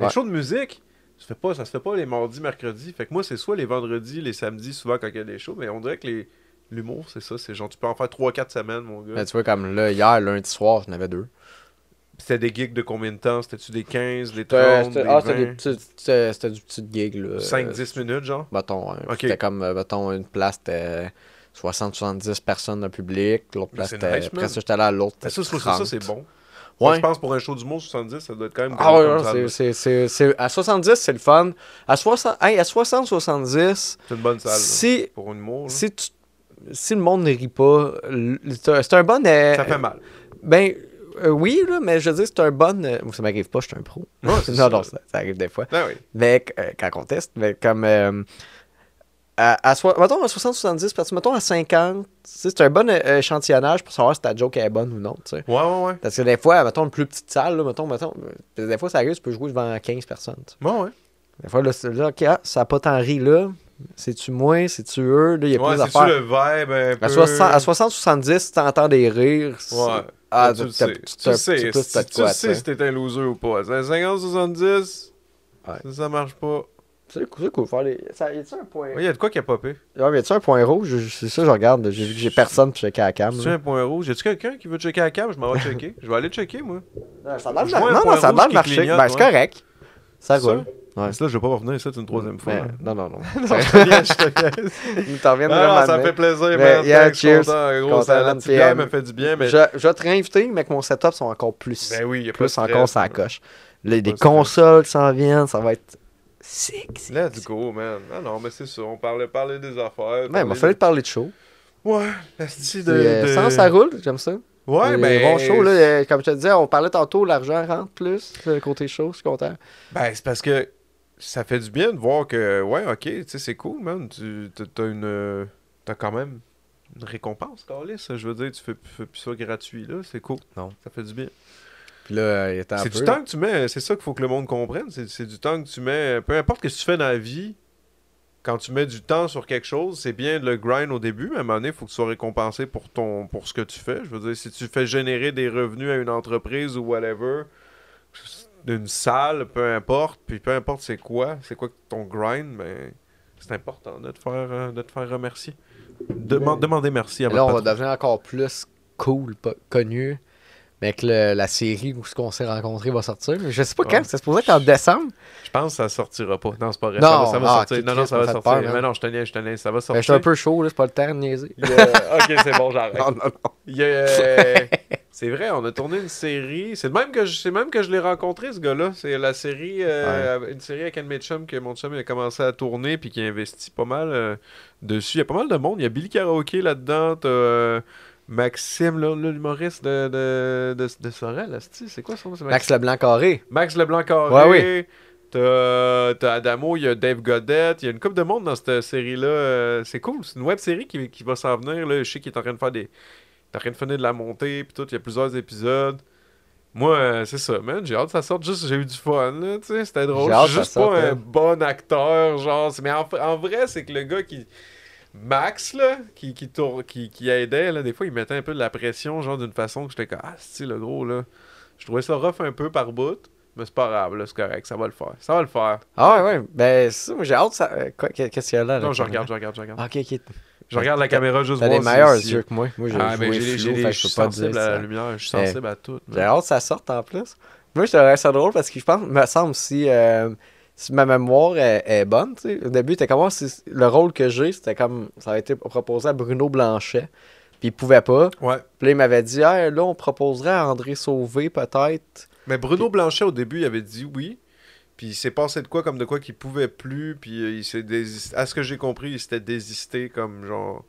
Les shows de musique, ça, fait pas, ça se fait pas les mardis, mercredis. Fait que moi, c'est soit les vendredis, les samedis, souvent, quand il y a des shows. Mais on dirait que les... l'humour, c'est ça. C'est genre, tu peux en faire 3-4 semaines, mon gars. mais tu vois, comme là, hier, lundi soir, j'en avais deux. C'était des gigs de combien de temps? C'était-tu des 15, des C'était 30, des ah, c'était des 20? petites- c'était c'était du petit gig, là. 5-10 minutes, genre? Mettons, hein. C'était comme, euh, mettons, une place, c'était 60-70 personnes de public. L'autre place, c'était. après ça, j'étais là à l'autre. Ça, c'est ça, 30. c'est bon. Ouais. Je pense pour un show du monde, 70, ça doit être quand même Ah ouais, c'est- à 70, c'est le fun. À 60, hey, à 60-70, C'est une bonne salle, là, si, pour une humour. là. si, tu- si le monde ne rit pas, c'est un bon. euh, Ça fait mal. Ben, euh, oui, là, mais je veux dire, c'est un bon. euh, ça m'arrive pas, je suis un pro. Non, ça. non, ça, ça arrive des fois. Ah oui. Mais euh, quand on teste, mais comme. euh, à, à mettons à 60-70, parce que mettons à 50, tu sais, c'est un bon échantillonnage pour savoir si ta joke est bonne ou non, tu sais. Ouais, ouais, ouais. Parce que des fois, mettons, une plus petite salle, là, mettons, mettons, des fois, ça arrive, tu peux jouer devant 15 personnes. Ouais, ouais. Des fois, là, là, ah, ça n'a pas tant ri là. C'est-tu moi, c'est-tu eux, là, il y a Ouais, plus d'affaires. le vibe un peu... À 60 à 60-70, tu entends des rires. Ouais. Ah, tu sais. Tu sais. Tu sais tu si sais. t'es un loser ou pas. C'est 50-70, Ouais. ça, ça marche pas. C'est cool, c'est cool. Faire les... ça, y a-tu un point... Ouais, y a de quoi qui a popé? Ouais, y a-tu un point rouge? C'est ça, je regarde. J'ai vu que j'ai personne pour checker à la cam. Tu là. un point rouge? Y a-tu quelqu'un qui veut checker la cam? Je m'en vais checker. Je vais aller checker, moi. Non, ça a l'air de Je vois un non, non, ça a l'air de marcher. Ben, c'est correct. Ça roule. Ça? Ouais. Là, je vais pas revenir ça une troisième fois. Mais, non, non, non. Non, je te Ah, ça me fait plaisir, Mais, man. yeah, Thanks, cheers. content, gros, ça, la petite euh, me fait du bien, mais... Je, je vais te réinviter, mais que mon setup sont encore plus, Ben oui, y a pas plus encore ça coche. Les, des consoles qui s'en viennent, ça va être sick. sick, Let's sick. go, man. Ah non, mais c'est ça. On parlait, parlait des affaires. Ouais, il m'a fallu parler de show. Ouais, Puis, de... euh, de- Sans ça roule, j'aime ça. Ouais, Les ben... bons shows, là, euh, comme je te disais, on parlait tantôt, l'argent rentre plus, le côté show, je suis content. Ben, c'est parce que ça fait du bien de voir que, ouais, ok, tu sais, c'est cool, man. Tu t'as- t'as une. euh, T'as quand même une récompense, Carlis. Je veux dire, tu fais, fais plus ça gratuit, là. C'est cool. Non. Ça fait du bien. Puis là, il C'est du temps que tu mets. C'est ça qu'il faut que le monde comprenne. C'est c'est du temps que tu mets. Peu importe ce que tu fais dans la vie, quand tu mets du temps sur quelque chose, c'est bien de le grind au début, mais à un moment donné, il faut que tu sois récompensé pour, ton, pour ce que tu fais. Je veux dire, si tu fais générer des revenus à une entreprise ou whatever, d'une salle, peu importe, puis peu importe c'est quoi, c'est quoi ton grind, ben, c'est important de te faire, euh, de te faire remercier. Deman- Demandez merci à Là, on votre va devenir encore plus cool, connu. Mais que le- la série où ce qu'on s'est rencontrés va sortir. Je sais pas Ouais. quand. C'est supposé être en décembre. Je pense que ça sortira pas. Non, c'est pas vrai. Non, ça va, ça va ah, sortir. Non, non, ça va sortir. peur, man. mais non, je te niaise, je te niaise. Ça va Ben, sortir. je suis un peu chaud, là, c'est pas le temps de niaiser. Ok, c'est bon, j'arrête. non, non, non. Euh, c'est vrai, on a tourné une série. C'est le même que je, c'est même que je l'ai rencontré, ce gars-là. C'est la série, euh, une série avec un de mes chums que mon chum a commencé à tourner puis qui a investi pas mal euh, dessus. Il y a pas mal de monde. Il y a Billy Karaoke là-dedans. Maxime, l'humoriste de, de, de, de Sorel. C'est quoi son nom? Max Leblanc carré. Max Leblanc Carré. Ouais, T'as t'as Adamo, il y a Dave Godette, il y a une couple de monde dans cette série-là. Euh, c'est cool, c'est une web série qui, qui va s'en venir. Là. Je sais qu'il est en train de faire des. T'as rien de finir de la montée, puis tout, il y a plusieurs épisodes. Moi, euh, c'est ça, man. J'ai hâte que ça sorte. Juste, j'ai eu du fun, là. Tu sais, c'était drôle. Je suis juste pas sorte, un hein. bon acteur, genre. Mais en, en vrai, c'est que le gars qui. Max, là, qui, qui, tour- qui, qui aidait, là, des fois, il mettait un peu de la pression, genre, d'une façon que j'étais comme, ah, c'est le gros, là. Je trouvais ça rough un peu par bout, mais c'est pas grave, là, c'est correct, ça va le faire. Ça va le faire. Ah ouais, ouais. Ben, ça, moi, j'ai hâte. Ça... euh, qu'est-ce qu'il y a là? Non, je regarde, je regarde, je regarde. Ok, ok. Je regarde la caméra juste T'as voir des si- meilleurs yeux que moi. Moi, j'ai Ah, joué les- les- fait que je suis sensible à la lumière, je suis Eh, sensible à tout. J'ai hâte que ça sorte en plus. Moi, je trouverais ça drôle parce que je pense, me semble si, euh, si ma mémoire est, est bonne, tu sais. Au début, c'était comme, ah, le rôle que j'ai, c'était comme, ça a été proposé à Bruno Blanchet. Puis il pouvait pas. Ouais. Puis là, il m'avait dit, ah, là, on proposerait à André Sauvé, peut-être. Mais Bruno Blanchet, au début, il avait dit oui. Puis il s'est passé de quoi comme de quoi qu'il pouvait plus. Puis euh, il s'est désisté. À ce que j'ai compris, il s'était désisté comme genre.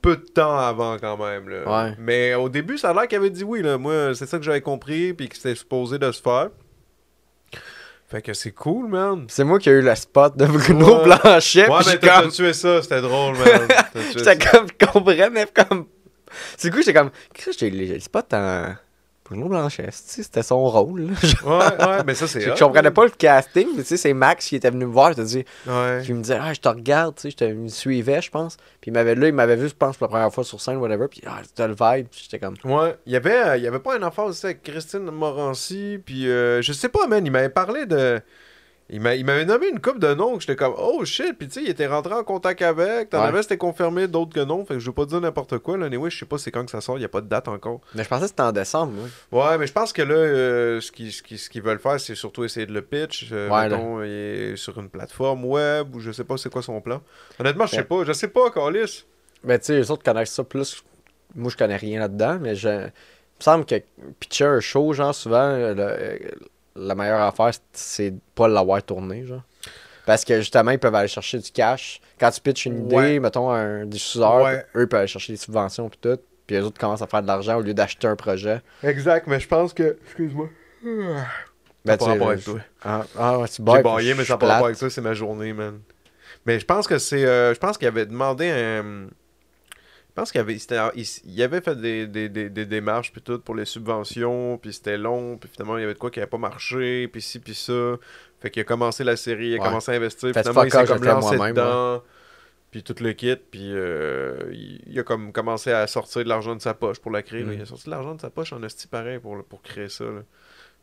Peu de temps avant quand même. Là. Ouais. Mais au début, ça a l'air qu'il avait dit oui. Là. Moi, c'est ça que j'avais compris. Puis que c'était supposé de se faire. Fait que c'est cool, man. C'est moi qui ai eu le spot de Bruno Ouais. Blanchet. Ouais, mais j'ai t'as comme, tué ça. C'était drôle, man. J'étais comme, mais comme. C'est coup, j'étais comme, qu'est-ce que j'ai j'ai le spot en. Bruno Blanchet, c'était son rôle. là? Ouais, ouais, mais ça, c'est. Je je comprenais pas le casting, mais tu sais, c'est Max qui était venu me voir, il t'a dit, Ouais. Puis il me disait, ah, je te regarde, tu sais, je te- me suivait, je pense. Puis il m'avait là, il m'avait vu, je pense, pour la première fois sur scène, whatever. Puis, ah, c'était le vibe. Puis j'étais comme, Ouais, il y avait, euh, il y avait pas un affaire aussi avec Christine Morancy, puis euh, je sais pas, man, il m'avait parlé de... Il m'a- il m'avait nommé une coupe de noms que j'étais comme, oh shit, puis tu sais, il était rentré en contact avec, t'en Ouais. avais, c'était confirmé, d'autres que non, fait que je veux pas dire n'importe quoi, là, anyway, je sais pas c'est quand que ça sort, il a pas de date encore. mais je pensais que c'était en décembre, moi. Ouais, mais je pense que là, euh, ce qu'ils veulent faire, c'est surtout essayer de le pitch, euh, Ouais, mettons, il est sur une plateforme web, ou je sais pas c'est quoi son plan. Honnêtement, je sais Ouais. pas, je sais pas, Calis. Mais tu sais, les autres connaissent ça plus. Moi, je connais rien là-dedans, mais je. Il me semble que pitcher un show, genre, souvent, euh, le- la meilleure affaire, c'est de pas l'avoir tourné, genre. Parce que justement, ils peuvent aller chercher du cash. Quand tu pitches une idée, Ouais. mettons un diffuseur, Ouais. eux ils peuvent aller chercher des subventions puis tout. Puis les autres commencent à faire de l'argent au lieu d'acheter un projet. Exact, mais je pense que... Excuse-moi. Ben, pas tu sais, rapport avec toi. Ah, ah ouais, tu J'ai baillé, mais je ça pas avec ça, c'est ma journée, man. Mais je pense que c'est. euh, je pense qu'il avait demandé un. Je pense qu'il avait, il, il avait fait des, des, des, des démarches puis tout pour les subventions, puis c'était long, puis finalement il y avait de quoi qui n'avait pas marché, puis ci, puis ça. Fait qu'il a commencé la série, il a Ouais. commencé à investir, Fait finalement il s'est comme lancé dedans, puis tout le kit, puis euh, il, il a comme commencé à sortir de l'argent de sa poche pour la créer. Mm. Il a sorti de l'argent de sa poche en esti pareil pour, pour créer ça. là.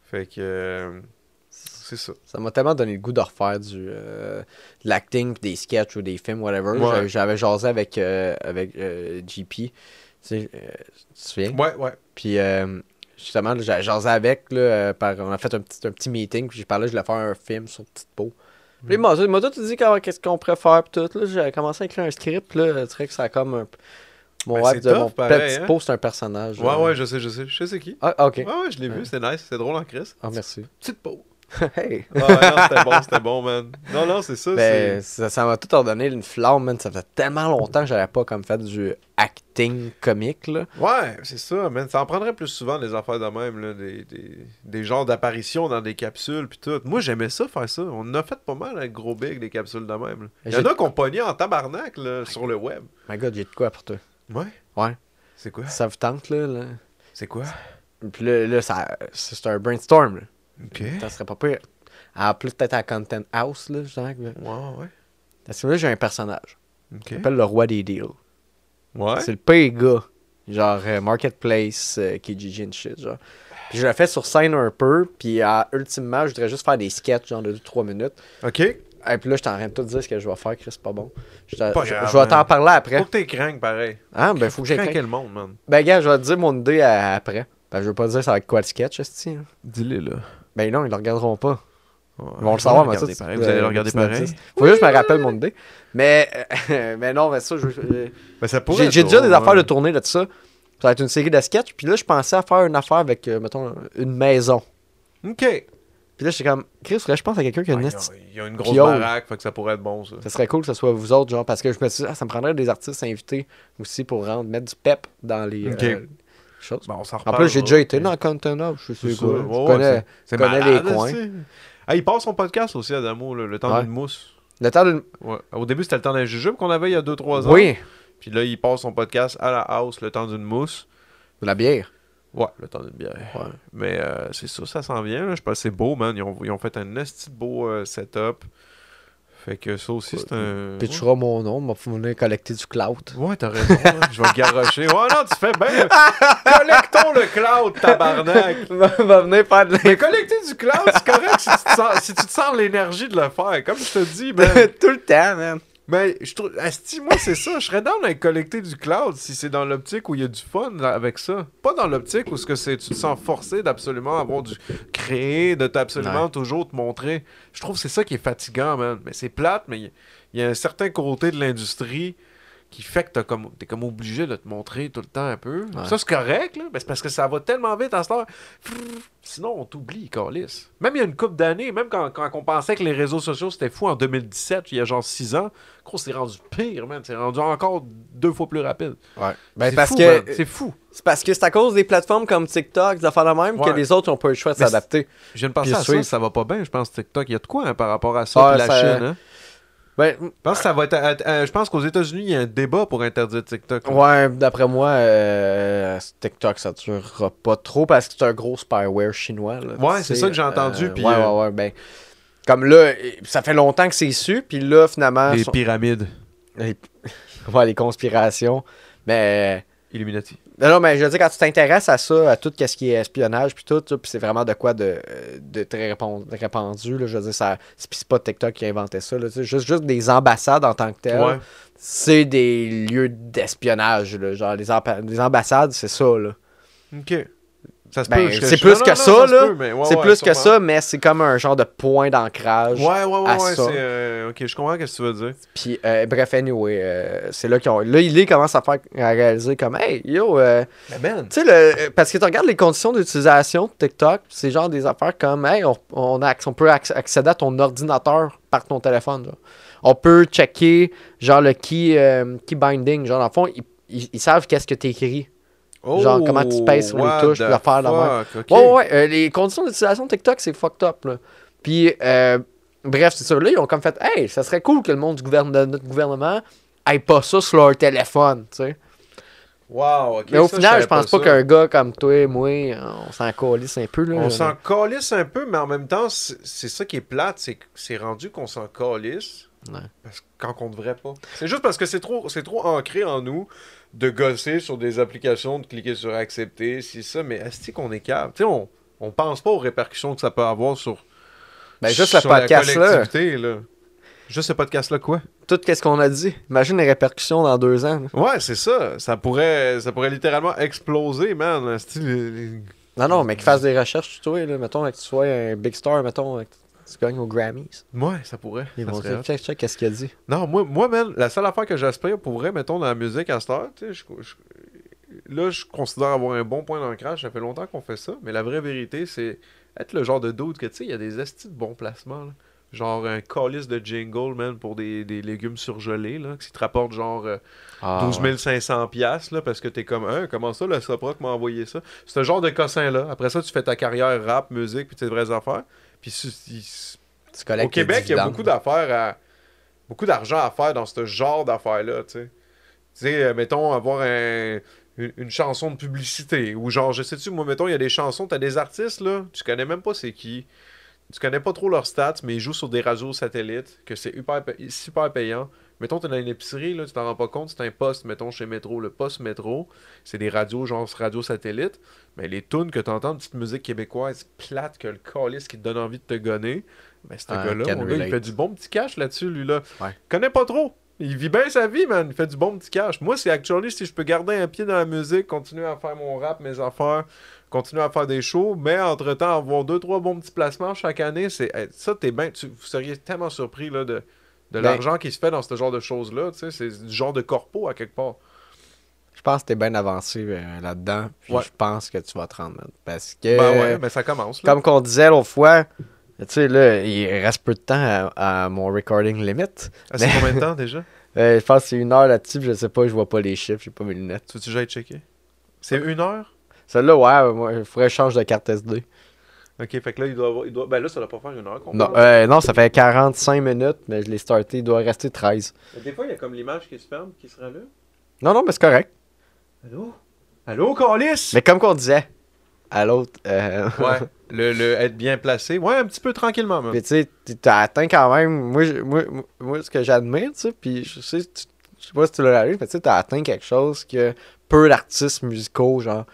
Fait que. euh, c'est ça. Ça m'a tellement donné le goût de refaire du euh, de l'acting, des sketchs ou des films, whatever. Ouais. J'avais- J'avais jasé avec, euh, avec euh, JP. Tu sais, euh, tu te souviens? Ouais, ouais. Puis justement, j'ai jasé avec. Là, par, on a fait un petit, un petit meeting. Puis j'ai parlé, je voulais faire un film sur Petite Peau. Puis il m'a il m'a tout dit qu'est-ce qu'on pourrait faire. Puis tout. Là, j'ai commencé à écrire un script. Là, tu sais que ça a comme un. Mon Ben, rap de tough, mon pareil, Petite hein? Peau, c'est un personnage. Ouais, euh. ouais, je sais, je sais. Je sais qui. Ah, ok. Ouais, ouais, je l'ai vu, c'est nice, c'est drôle en crise. Ah, merci. Petite peau. hey! Ah, c'était bon, c'était bon, man. Non, non, c'est ça. Ben, c'est... ça ça m'a tout ordonné une flamme, man. Ça fait tellement longtemps que j'avais pas comme fait du acting comique, là. Ouais, c'est ça, man. Ça en prendrait plus souvent des affaires de même, là, des, des, des genres d'apparitions dans des capsules, puis tout. Moi, j'aimais ça, faire ça. On en a fait pas mal avec Gros Big, des capsules de même. là. Il y en J'ai- a qui ont pogné en tabarnak, là, sur le web. My god, j'ai de quoi pour toi. Ouais? Ouais. C'est quoi? Ça vous tente, là. là? C'est quoi? Puis là, là ça, c'est un brainstorm, là. Ok. Ça serait pas pire. En plus, peut-être à Content House, là, je dirais. que- Ouais, ouais. Parce que là, j'ai un personnage. Ok. Il s'appelle le roi des deals. Ouais. C'est le pire gars. Genre euh, Marketplace, euh, Kijiji and shit, genre. Puis je le fais sur scène un peu, puis euh, ultimement, je voudrais juste faire des sketchs, genre de 2-3 minutes. Ok. Et puis là, je t'en train de tout dire ce que je vais faire, Chris, c'est pas bon. Je, te- Pas je- grave, je vais t'en parler après. Faut que t'es crank, pareil. Ah, ben, faut que j'écris. le monde, man. Ben, gars, je vais te dire mon idée à- après. Ben, je veux pas dire ça va être quoi le sketch, esti, hein. Dis-le, là. Ben non, ils le regarderont pas. Ils vont le savoir, mais regarder ça, Vous allez le euh, regarder pareil. Faut juste que je me rappelle mon idée. Mais, mais non, mais ça, je euh, ça pourrait j'ai déjà des affaires de tournée de ça. Ça va être une série de sketchs. Puis là, je pensais à faire une affaire avec, euh, mettons, une maison. Ok. Puis là, j'étais comme, Chris, faudrait je pense à quelqu'un qui a une Ouais, esti- Il y a une grosse baraque, fait que ça pourrait être bon, ça. Ça serait cool que ce soit vous autres, genre, parce que je me suis dit, ah, ça me prendrait des artistes invités aussi pour rendre, mettre du pep dans les On s'en En plus, j'ai déjà été dans House, je sais quoi. Ouais, je connais, malade, les coins. Ah, il passe son podcast aussi, Adamo, là, le temps Ouais. d'une mousse. Le temps d'une. Ouais. Au début, c'était le temps d'un jujube qu'on avait il y a 2-3 ans. Oui, Puis là, il passe son podcast à la house le temps d'une mousse. De la bière. Ouais, le temps d'une bière. Ouais. Mais euh, c'est ça, ça s'en vient. là. Je pense que c'est beau, man. Ils ont, ils ont fait un esti beau euh, setup. Fait que ça aussi, c'est un. Pitchera mon nom, m'a venir collecter du cloud. Ouais, t'as raison. hein. Je vais le garrocher. Ouais, non, tu fais bien. Collectons le cloud, tabarnak. va venir faire de Mais collecter du cloud, c'est correct si tu, te sens, si tu te sens l'énergie de le faire. Comme je te dis, ben, tout le temps, man. Mais je trouve. Asti, moi, c'est ça. Je serais dans de collecter du cloud si c'est dans l'optique où il y a du fun avec ça. Pas dans l'optique où ce que c'est, tu te sens forcé d'absolument avoir du créer, de t'absolument toujours te montrer. Je trouve que c'est ça qui est fatigant, man. Mais c'est plate, mais il il y a un certain côté de l'industrie qui fait que t'as comme, t'es comme obligé de te montrer tout le temps un peu. Ouais. Ça, c'est correct, là. Mais c'est parce que ça va tellement vite à cette heure. Sinon, on t'oublie, Carlis. Même il y a une couple d'années, même quand, quand on pensait que les réseaux sociaux c'était fou en 2017, il y a genre 6 ans, gros, c'est rendu pire, man. C'est rendu encore deux fois plus rapide. Ouais. Ben, parce fou, que. C'est fou. c'est parce que c'est à cause des plateformes comme TikTok, des affaires de même, que les autres n'ont pas eu le choix de s'adapter. Je viens de penser à ça, ça va pas bien, je pense, TikTok. Il y a de quoi hein, par rapport à ça, Ah, la ça- Chine, hein? Ben, Je pense que ça va être. à- à- je pense qu'aux États-Unis, il y a un débat pour interdire TikTok. là. ouais, d'après moi, euh, TikTok, ça durera pas trop parce que c'est un gros spyware chinois. là, Ouais, c'est ça que j'ai entendu, euh, puis, ouais, euh, ouais, ouais. Ben, comme là, ça fait longtemps que c'est su, puis là, finalement. Les sont- pyramides. les... ouais, les conspirations. Mais. Illuminati. Non, non, mais je veux dire, quand tu t'intéresses à ça, à tout ce qui est espionnage, puis tout, puis c'est vraiment de quoi de, de très répand- répandu, là, je veux dire, ça, c'est pas TikTok qui a inventé ça, là, juste, juste des ambassades en tant que telles, Ouais. c'est des lieux d'espionnage, genre les ambassades, c'est ça, là. Ok. Ça se Ben, peut. je- c'est plus non, que non, ça, là. ouais, c'est ouais, plus que ça, mais c'est comme un genre de point d'ancrage. Ouais, ouais, ouais, à ouais. ça. euh, ok, je comprends ce que tu veux dire. Puis, euh, bref, anyway, euh, c'est là qu'ils ont. Là, il commence à faire à réaliser comme, hey, yo, euh, Mais man. Tu sais, parce que tu regardes les conditions d'utilisation de TikTok, c'est genre des affaires comme, hey, on, on, a- on peut acc- accéder à ton ordinateur par ton téléphone. genre. On peut checker, genre, le key, euh, key binding. Genre, dans le fond, ils, ils- ils savent qu'est-ce que tu écris. Genre, comment tu pèses sur les Oh, touches, de même. fuck, ok. Ouais, ouais, euh, les conditions d'utilisation de TikTok, c'est fucked up, là. Puis, euh, bref, c'est ça. Là, ils ont comme fait, hey, ça serait cool que le monde du gouverne- de notre gouvernement ait pas ça sur leur téléphone, tu sais. Wow. Mais au ça, final, je pense pas, qu'un gars comme toi et moi, on s'en calisse un peu. Là, On s'en calisse un peu, mais en même temps, c'est ça qui est plate, c'est rendu qu'on s'en calisse. Ouais. Parce quand on devrait pas. C'est juste parce que c'est trop, c'est trop ancré en nous de gosser sur des applications, de cliquer sur accepter, c'est ça, mais est-ce qu'on est capable? Tu sais, on, on pense pas aux répercussions que ça peut avoir sur, Ben, juste le sur la podcast là, collectivité, là. Juste ce podcast-là, quoi? tout ce qu'on a dit. Imagine les répercussions dans deux ans. là. Ouais, c'est ça. Ça pourrait, ça pourrait littéralement exploser, man. Les- Non, non, mais qu'ils fassent des recherches, toi, là, mettons, que tu sois un big star, mettons, que tu gagnes aux Grammys. Ouais, ça pourrait. Ils Ça vont dire, check, check, qu'est-ce qu'il a dit. Non, moi, moi man, la seule affaire que j'aspire pour vrai, mettons, dans la musique à cette heure, je- je- là, je considère avoir un bon point d'ancrage. Ça fait longtemps qu'on fait ça, mais la vraie vérité, c'est être le genre de dude que, tu sais, il y a des estis de bons placements, là. Genre un calice de jingle, man, pour des, des légumes surgelés, là, qui te rapporte genre euh, Ah, 12 500 piastres, là, parce que t'es comme, hein, comment ça, le Soproc m'a envoyé ça? Ce genre de cossin-là. Après ça, tu fais ta carrière rap, musique, puis tes vraies affaires. Puis au Québec, il y a beaucoup d'affaires à. Beaucoup d'argent à faire dans ce genre d'affaires-là, tu sais. Tu sais, euh, mettons, avoir un- une, une chanson de publicité. Ou genre, je sais-tu, moi, mettons, il y a des chansons, t'as des artistes, là, tu connais même pas c'est qui. Tu connais pas trop leurs stats, mais ils jouent sur des radios satellites, que c'est super payant. Mettons, t'es dans une épicerie, là, tu t'en rends pas compte, c'est un poste, mettons, chez Métro. Le poste Métro, c'est des radios, genre radio satellite. Mais les tunes que t'entends, de petite musique québécoise plate que le calice qui te donne envie de te gonner, ben, ce Ah, gars-là, can mon gars, il fait du bon petit cash là-dessus, lui-là. Ouais. Il connaît pas trop. Il vit bien sa vie, man. Il fait du bon petit cash. Moi, c'est actually si je peux garder un pied dans la musique, continuer à faire mon rap, mes affaires, continuer à faire des shows, mais entre-temps, avoir deux, trois bons petits placements chaque année, c'est hey, ça, t'es bien. Tu, vous seriez tellement surpris là, de, de Ben- l'argent qui se fait dans ce genre de choses-là. tu sais, C'est du genre de corpo à quelque part. Je pense que t'es bien avancé euh, là-dedans. Ouais. je pense que tu vas te rendre. Parce que, Ben ouais, mais ça commence. Là. comme qu'on disait l'autre fois, tu sais, là, il reste peu de temps à, à mon recording limit. Ah, c'est mais- combien de temps déjà? Euh, je pense que c'est une heure là-dessus, je sais pas, je vois pas les chiffres, j'ai pas mes lunettes. Tu que j'aille checker? C'est une heure? Celle-là, ouais, moi, il faudrait que je change de carte SD. Ok, fait que là, il doit avoir. il doit- Ben là, ça doit pas faire une heure qu'on Non, parle. euh, non, ça fait 45 minutes, mais je l'ai starté, il doit rester 13. Mais Des fois, il y a comme l'image qui se ferme, qui sera là. Non, non, mais c'est correct. Allô? Allô, Calis? Mais comme qu'on disait à l'autre. euh, Ouais, le, le être bien placé. Ouais, un petit peu tranquillement, man. Mais tu sais, t'as atteint quand même. Moi, je- moi, moi- ce que j'admire, tu sais, puis je sais, tu- je sais pas si tu l'as lu, mais tu sais, t'as atteint quelque chose que peu d'artistes musicaux, genre,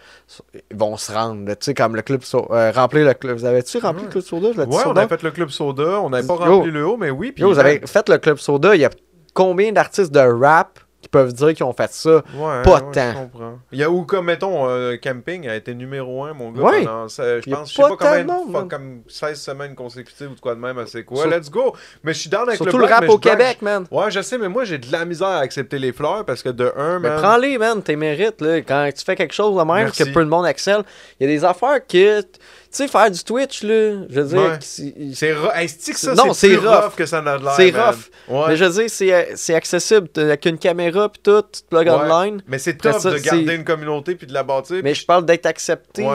vont se rendre. Tu sais, comme le club. So- euh, remplir le club. Vous avez-tu rempli le club soda? Je Ouais, on soda? a fait le club soda. On n'avait pas Yo. rempli le haut, mais oui. Puis Yo, vous avez fait le club soda. Il y a combien d'artistes de rap qui peuvent dire qu'ils ont fait ça? Ouais, pas ouais, tant. Je comprends. Il y a où, comme, mettons, euh, Camping a été numéro 1, mon gars, Ouais. pendant, ça, je pense, je sais pas pas combien, comme 16 semaines consécutives ou de quoi de même, c'est quoi. Sur- Let's go! Mais je suis down avec Surtout le le bloc, rap mais au Québec, man. Ouais, je sais, mais moi, j'ai de la misère à accepter les fleurs parce que de un, Mais man. prends-les, man, tes mérites, là. Quand tu fais quelque chose de même, Merci. que peu de monde excelle, il y a des affaires. Tu sais, faire du Twitch, là, je veux dire, Ouais. c'est- rough. Hey, ça, c'est rough. rough que ça n'a de l'air. C'est rough. Ouais. Mais je veux dire, c'est, c'est accessible. Avec une caméra pis tout, tu te plugs Ouais. online. Mais c'est top ça, de garder une communauté puis de la bâtir. Mais je parle d'être accepté,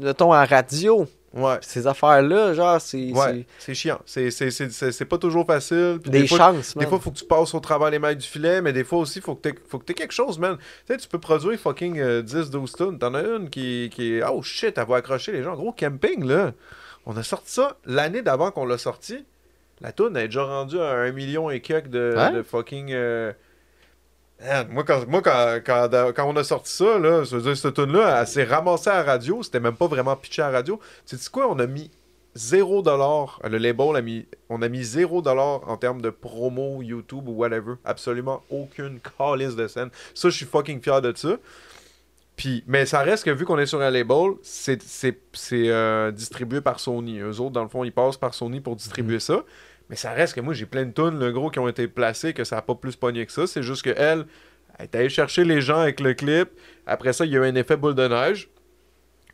mettons, en radio. Ouais. Ces affaires-là, genre, c'est, Ouais, c'est chiant. C'est- C'est c'est- c'est- c'est pas toujours facile. Puis des fois, chances, Des man. fois, faut que tu passes au travers les mailles du filet, mais des fois aussi, faut que t'aies faut que t'aies quelque chose, man. Tu sais, tu peux produire fucking euh, 10-12 tonnes. T'en as une qui, qui est. Oh shit, elle va accrocher les gens. Gros camping, là. On a sorti ça l'année d'avant qu'on l'a sorti. La tune est déjà rendue à un million et quelques de, de fucking. euh, Man, moi, quand, moi quand, quand, quand on a sorti ça, là, dire, cette tune-là, elle s'est ramassée à la radio. C'était même pas vraiment pitché à la radio. Tu sais quoi, on a mis 0$. Le label a mis, on a mis 0$ en termes de promo, YouTube ou whatever. Absolument aucune calice de scène. Ça, je suis fucking fier de ça. Puis, mais ça reste que vu qu'on est sur un label, c'est euh, distribué par Sony. Eux autres, dans le fond, ils passent par Sony pour distribuer ça. Mais ça reste que moi, j'ai plein de tunes, le gros, qui ont été placées, que ça n'a pas plus pogné que ça. C'est juste que elle, elle est allée chercher les gens avec le clip. Après ça, il y a eu un effet boule de neige.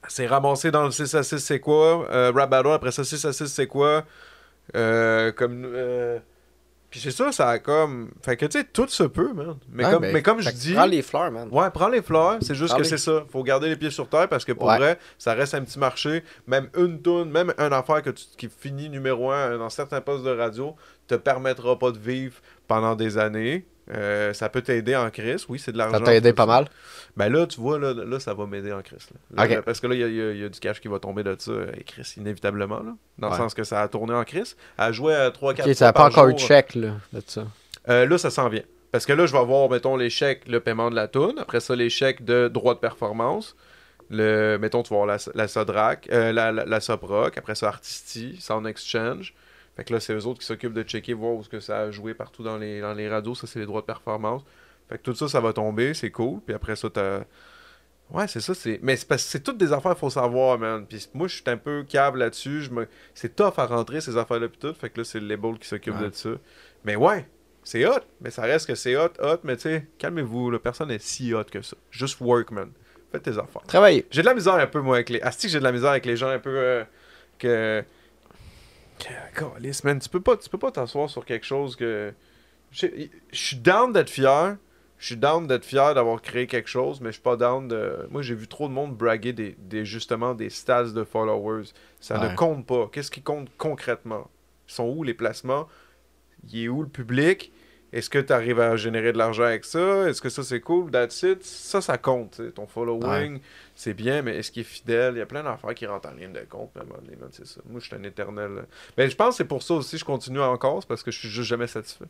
Elle s'est ramassée dans le 6 à 6, c'est quoi euh, Rap Battle, après ça, 6 à 6, c'est quoi Euh, Comme. euh, Puis c'est ça, ça a comme. Fait que tu sais, tout se peut, man. Mais, Ouais, comme, mais comme je dis. Prends les fleurs, man. Ouais, prends les fleurs, c'est juste Prends que les- c'est ça. Faut garder les pieds sur terre parce que pour Ouais. vrai, ça reste un petit marché. Même une toune, même une affaire que tu- qui finit numéro un dans certains postes de radio, te permettra pas de vivre pendant des années. Euh, ça peut t'aider en crise, oui, c'est de l'argent. Ça t'a aidé pas ça. mal? Ben là, tu vois, là, là ça va m'aider en crise. là. Parce que là, il y a- y, y du cash qui va tomber de ça, et Chris, inévitablement. Là, dans Ouais. le sens que ça a tourné en crise. Elle jouait à 3-4 Ok, ça n'a pas encore eu de chèque, là, de ça. euh, là, ça s'en vient. Parce que là, je vais avoir, mettons, les chèques, le paiement de la toune. Après ça, les chèques de droit de performance. Le, mettons, tu vas avoir la, la Sodrac, euh, la, la, la Soproc. Après ça, Artisty, Sound Exchange. Fait que là, c'est eux autres qui s'occupent de checker, voir où est-ce que ça a joué partout dans les, dans les radios. Ça, c'est les droits de performance. Fait que tout ça, ça va tomber. C'est cool. Puis après ça, t'as... Ouais, c'est ça. c'est Mais c'est parce que c'est toutes des affaires qu'il faut savoir, man. Puis moi, je suis un peu câble là-dessus. Je me... C'est tough à rentrer, ces affaires-là, puis tout. Fait que là, c'est le label qui s'occupe Ouais. de ça. Mais ouais, c'est hot, mais ça reste que c'est hot, hot, mais tu sais, calmez-vous, là, personne n'est si hot que ça. Juste work, man. Faites tes affaires. Travailler. J'ai de la misère un peu, moi, avec les. Asti, j'ai de la misère avec les gens un peu. euh, que. Calisse, man. Tu peux pas tu peux pas t'asseoir sur quelque chose que. Je je suis down d'être fier. Je suis down d'être fier d'avoir créé quelque chose, mais je suis pas down de. Moi, j'ai vu trop de monde braguer des, des- justement des stats de followers. Ça Ouais. ne compte pas. Qu'est-ce qui compte concrètement? Ils sont où les placements? Il est où le public? Est-ce que tu arrives à générer de l'argent avec ça? Est-ce que ça c'est cool? That's it. Ça, ça compte. Ton following, c'est bien, mais est-ce qu'il est fidèle? Il y a plein d'affaires qui rentrent en ligne de compte. c'est ça. Moi, je suis un éternel. Mais je pense que c'est pour ça aussi que je continue encore, c'est parce que je suis juste jamais satisfait.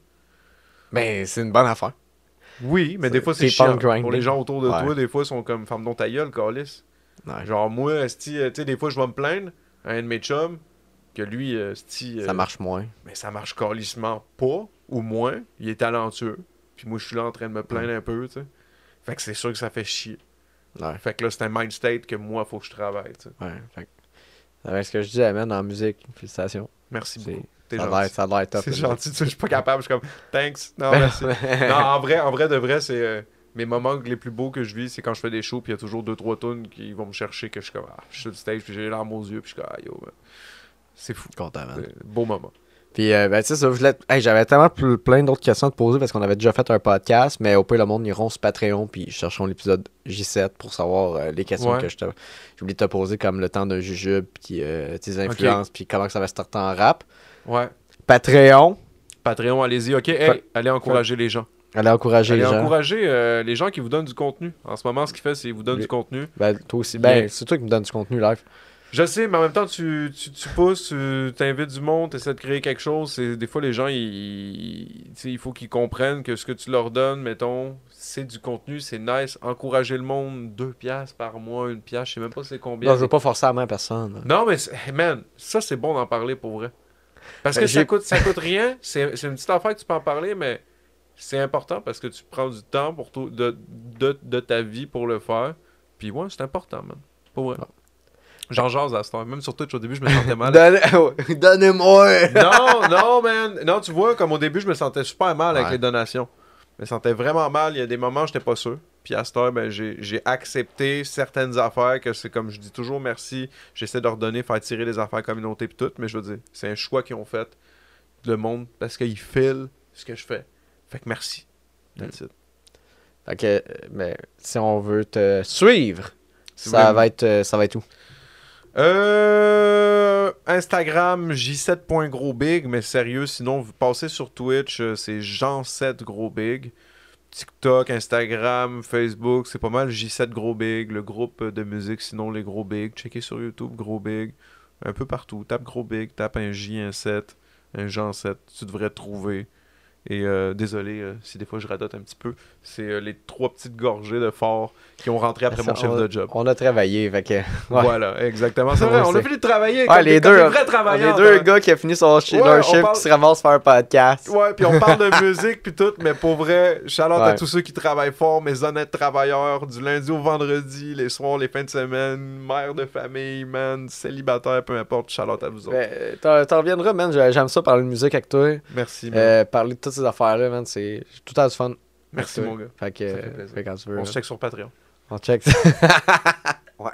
Mais c'est une bonne affaire. Oui, mais des fois c'est chiant. grinding. Pour les gens autour de Ouais. toi, des fois ils sont comme femme dont ta gueule. Ouais. Genre moi, euh, tu sais, des fois je vais me plaindre à un de mes chums que lui, euh, esti, euh, Ça marche moins. mais ça marche calissement pas ou moins. Il est talentueux. Puis moi je suis là en train de me plaindre un peu, tu sais. Fait que c'est sûr que ça fait chier. Ouais. Fait que là c'est un mind state que moi faut que je travaille, tu sais. Ouais. Fait que- être ce que je disais, man, en musique. Félicitations. Merci beaucoup. Ça a l'air ça a l'air top. C'est gentil, tu sais, je suis pas capable, je suis comme thanks. Non, merci. non, en vrai, en vrai de vrai, c'est euh, mes moments les plus beaux que je vis, c'est quand je fais des shows puis il y a toujours deux trois tunes qui vont me chercher que je suis comme ah, je suis sur le stage puis j'ai les larmes aux yeux puis je suis comme ah, yo, c'est fou. Content, man. Beau moment. Puis, euh, ben, tu sais, ça, hey, j'avais tellement ple- plein d'autres questions à te poser parce qu'on avait déjà fait un podcast, mais au pire, le monde iront sur Patreon puis chercheront l'épisode J7 pour savoir euh, les questions Ouais. que je oublié de te poser, comme le temps d'un jujube, puis euh, tes influences, puis comment ça va se starter en rap. Ouais. Patreon, Patreon, allez-y. OK, hey, allez encourager les gens. Allez encourager Allez les gens. encourager euh, les gens qui vous donnent du contenu. En ce moment, ce qu'il fait, c'est qu'il vous donne Oui. du contenu. Ben, toi aussi. Ben, c'est toi qui me donne du contenu live. Je sais, mais en même temps, tu, tu, tu pousses, tu t'invites du monde, tu essaies de créer quelque chose. Des fois, les gens, ils, sais, il faut qu'ils comprennent que ce que tu leur donnes, mettons, c'est du contenu, c'est nice. Encourager le monde, 2 piastres par mois, une piastre, je sais même pas c'est combien. Non, je veux pas forcer la main à personne. Non, mais man, ça c'est bon d'en parler pour vrai. Parce Ben, que ça coûte, ça coûte rien. C'est une petite affaire que tu peux en parler, mais c'est important parce que tu prends du temps pour de, de, de ta vie pour le faire. Puis ouais, c'est important, man. Pour vrai. J'en jase à cette heure. Même sur Twitch, au début, je me sentais mal. Donne- Donnez-moi! non, non, man. Non, tu vois, comme au début, je me sentais super mal avec Ouais. les donations. Je me sentais vraiment mal. Il y a des moments où j'étais pas sûr. Puis à cette heure, ben, j'ai accepté certaines affaires que c'est comme je dis toujours merci. J'essaie de redonner, faire tirer les affaires communauté puis tout. Mais je veux dire, c'est un choix qu'ils ont fait, le monde, parce qu'ils filent ce que je fais. Fait que merci. That's it. Fait que, euh, ben, si on veut te suivre, ça va, être, euh, ça va être où? Euh, Instagram, j7.grosbig, mais sérieux, sinon, vous passez sur Twitch, euh, c'est Jean7grosbig. TikTok, Instagram, Facebook, c'est pas mal J7grosbig, le groupe de musique, sinon les gros big. Checkez sur YouTube, gros big, un peu partout. Tape gros big, tape un J, un 7, un Jean 7, tu devrais trouver. Et euh, désolé euh, si des fois je radote un petit peu, c'est euh, les trois petites gorgées de fort qui ont rentré après Ça, mon chef on, de job. On a travaillé, fait que... Ouais. Voilà, exactement. C'est vrai, on a fini de travailler Ouais, comme, les deux, vrais travailleurs. deux hein. gars qui ont fini son chi- Ouais, leur shift parle- qui se ramassent faire un podcast. Ouais, puis on parle de musique puis tout, mais pour vrai, out à tous ceux qui travaillent fort, mes honnêtes travailleurs, du lundi au vendredi, les soirs, les fins de semaine, mère de famille, man, célibataire, peu importe, out à vous autres. Ben, t'en reviendras, man. J'ai- J'aime ça parler de musique avec toi. Merci, man. Parler de toutes ces affaires-là, man. C'est tout le temps du fun. Merci, mon gars. Fait que, Ça fait euh, plaisir. fait quand tu veux. On se check sur Patreon. On check. ouais.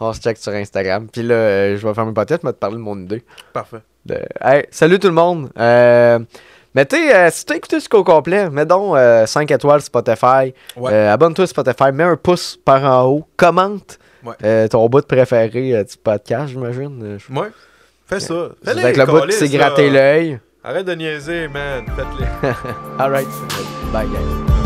On se check sur Instagram. Puis là, euh, je vais faire mes podcasts, mais te parler de mon idée. Parfait. De- Hey, salut tout le monde. Euh, mettez, euh, si t'as écouté jusqu'au complet, mets donc 5 étoiles Spotify. Ouais. Euh, Abonne-toi Spotify. Mets un pouce par en haut. Commente Ouais. euh, ton bout de préféré euh, du podcast, j'imagine. Euh, Ouais. Fais ça. C'est Fais-les, avec le bout qui s'est gratté l'œil. Arrête de niaiser, man. Faites-les. Alright. Bye, guys.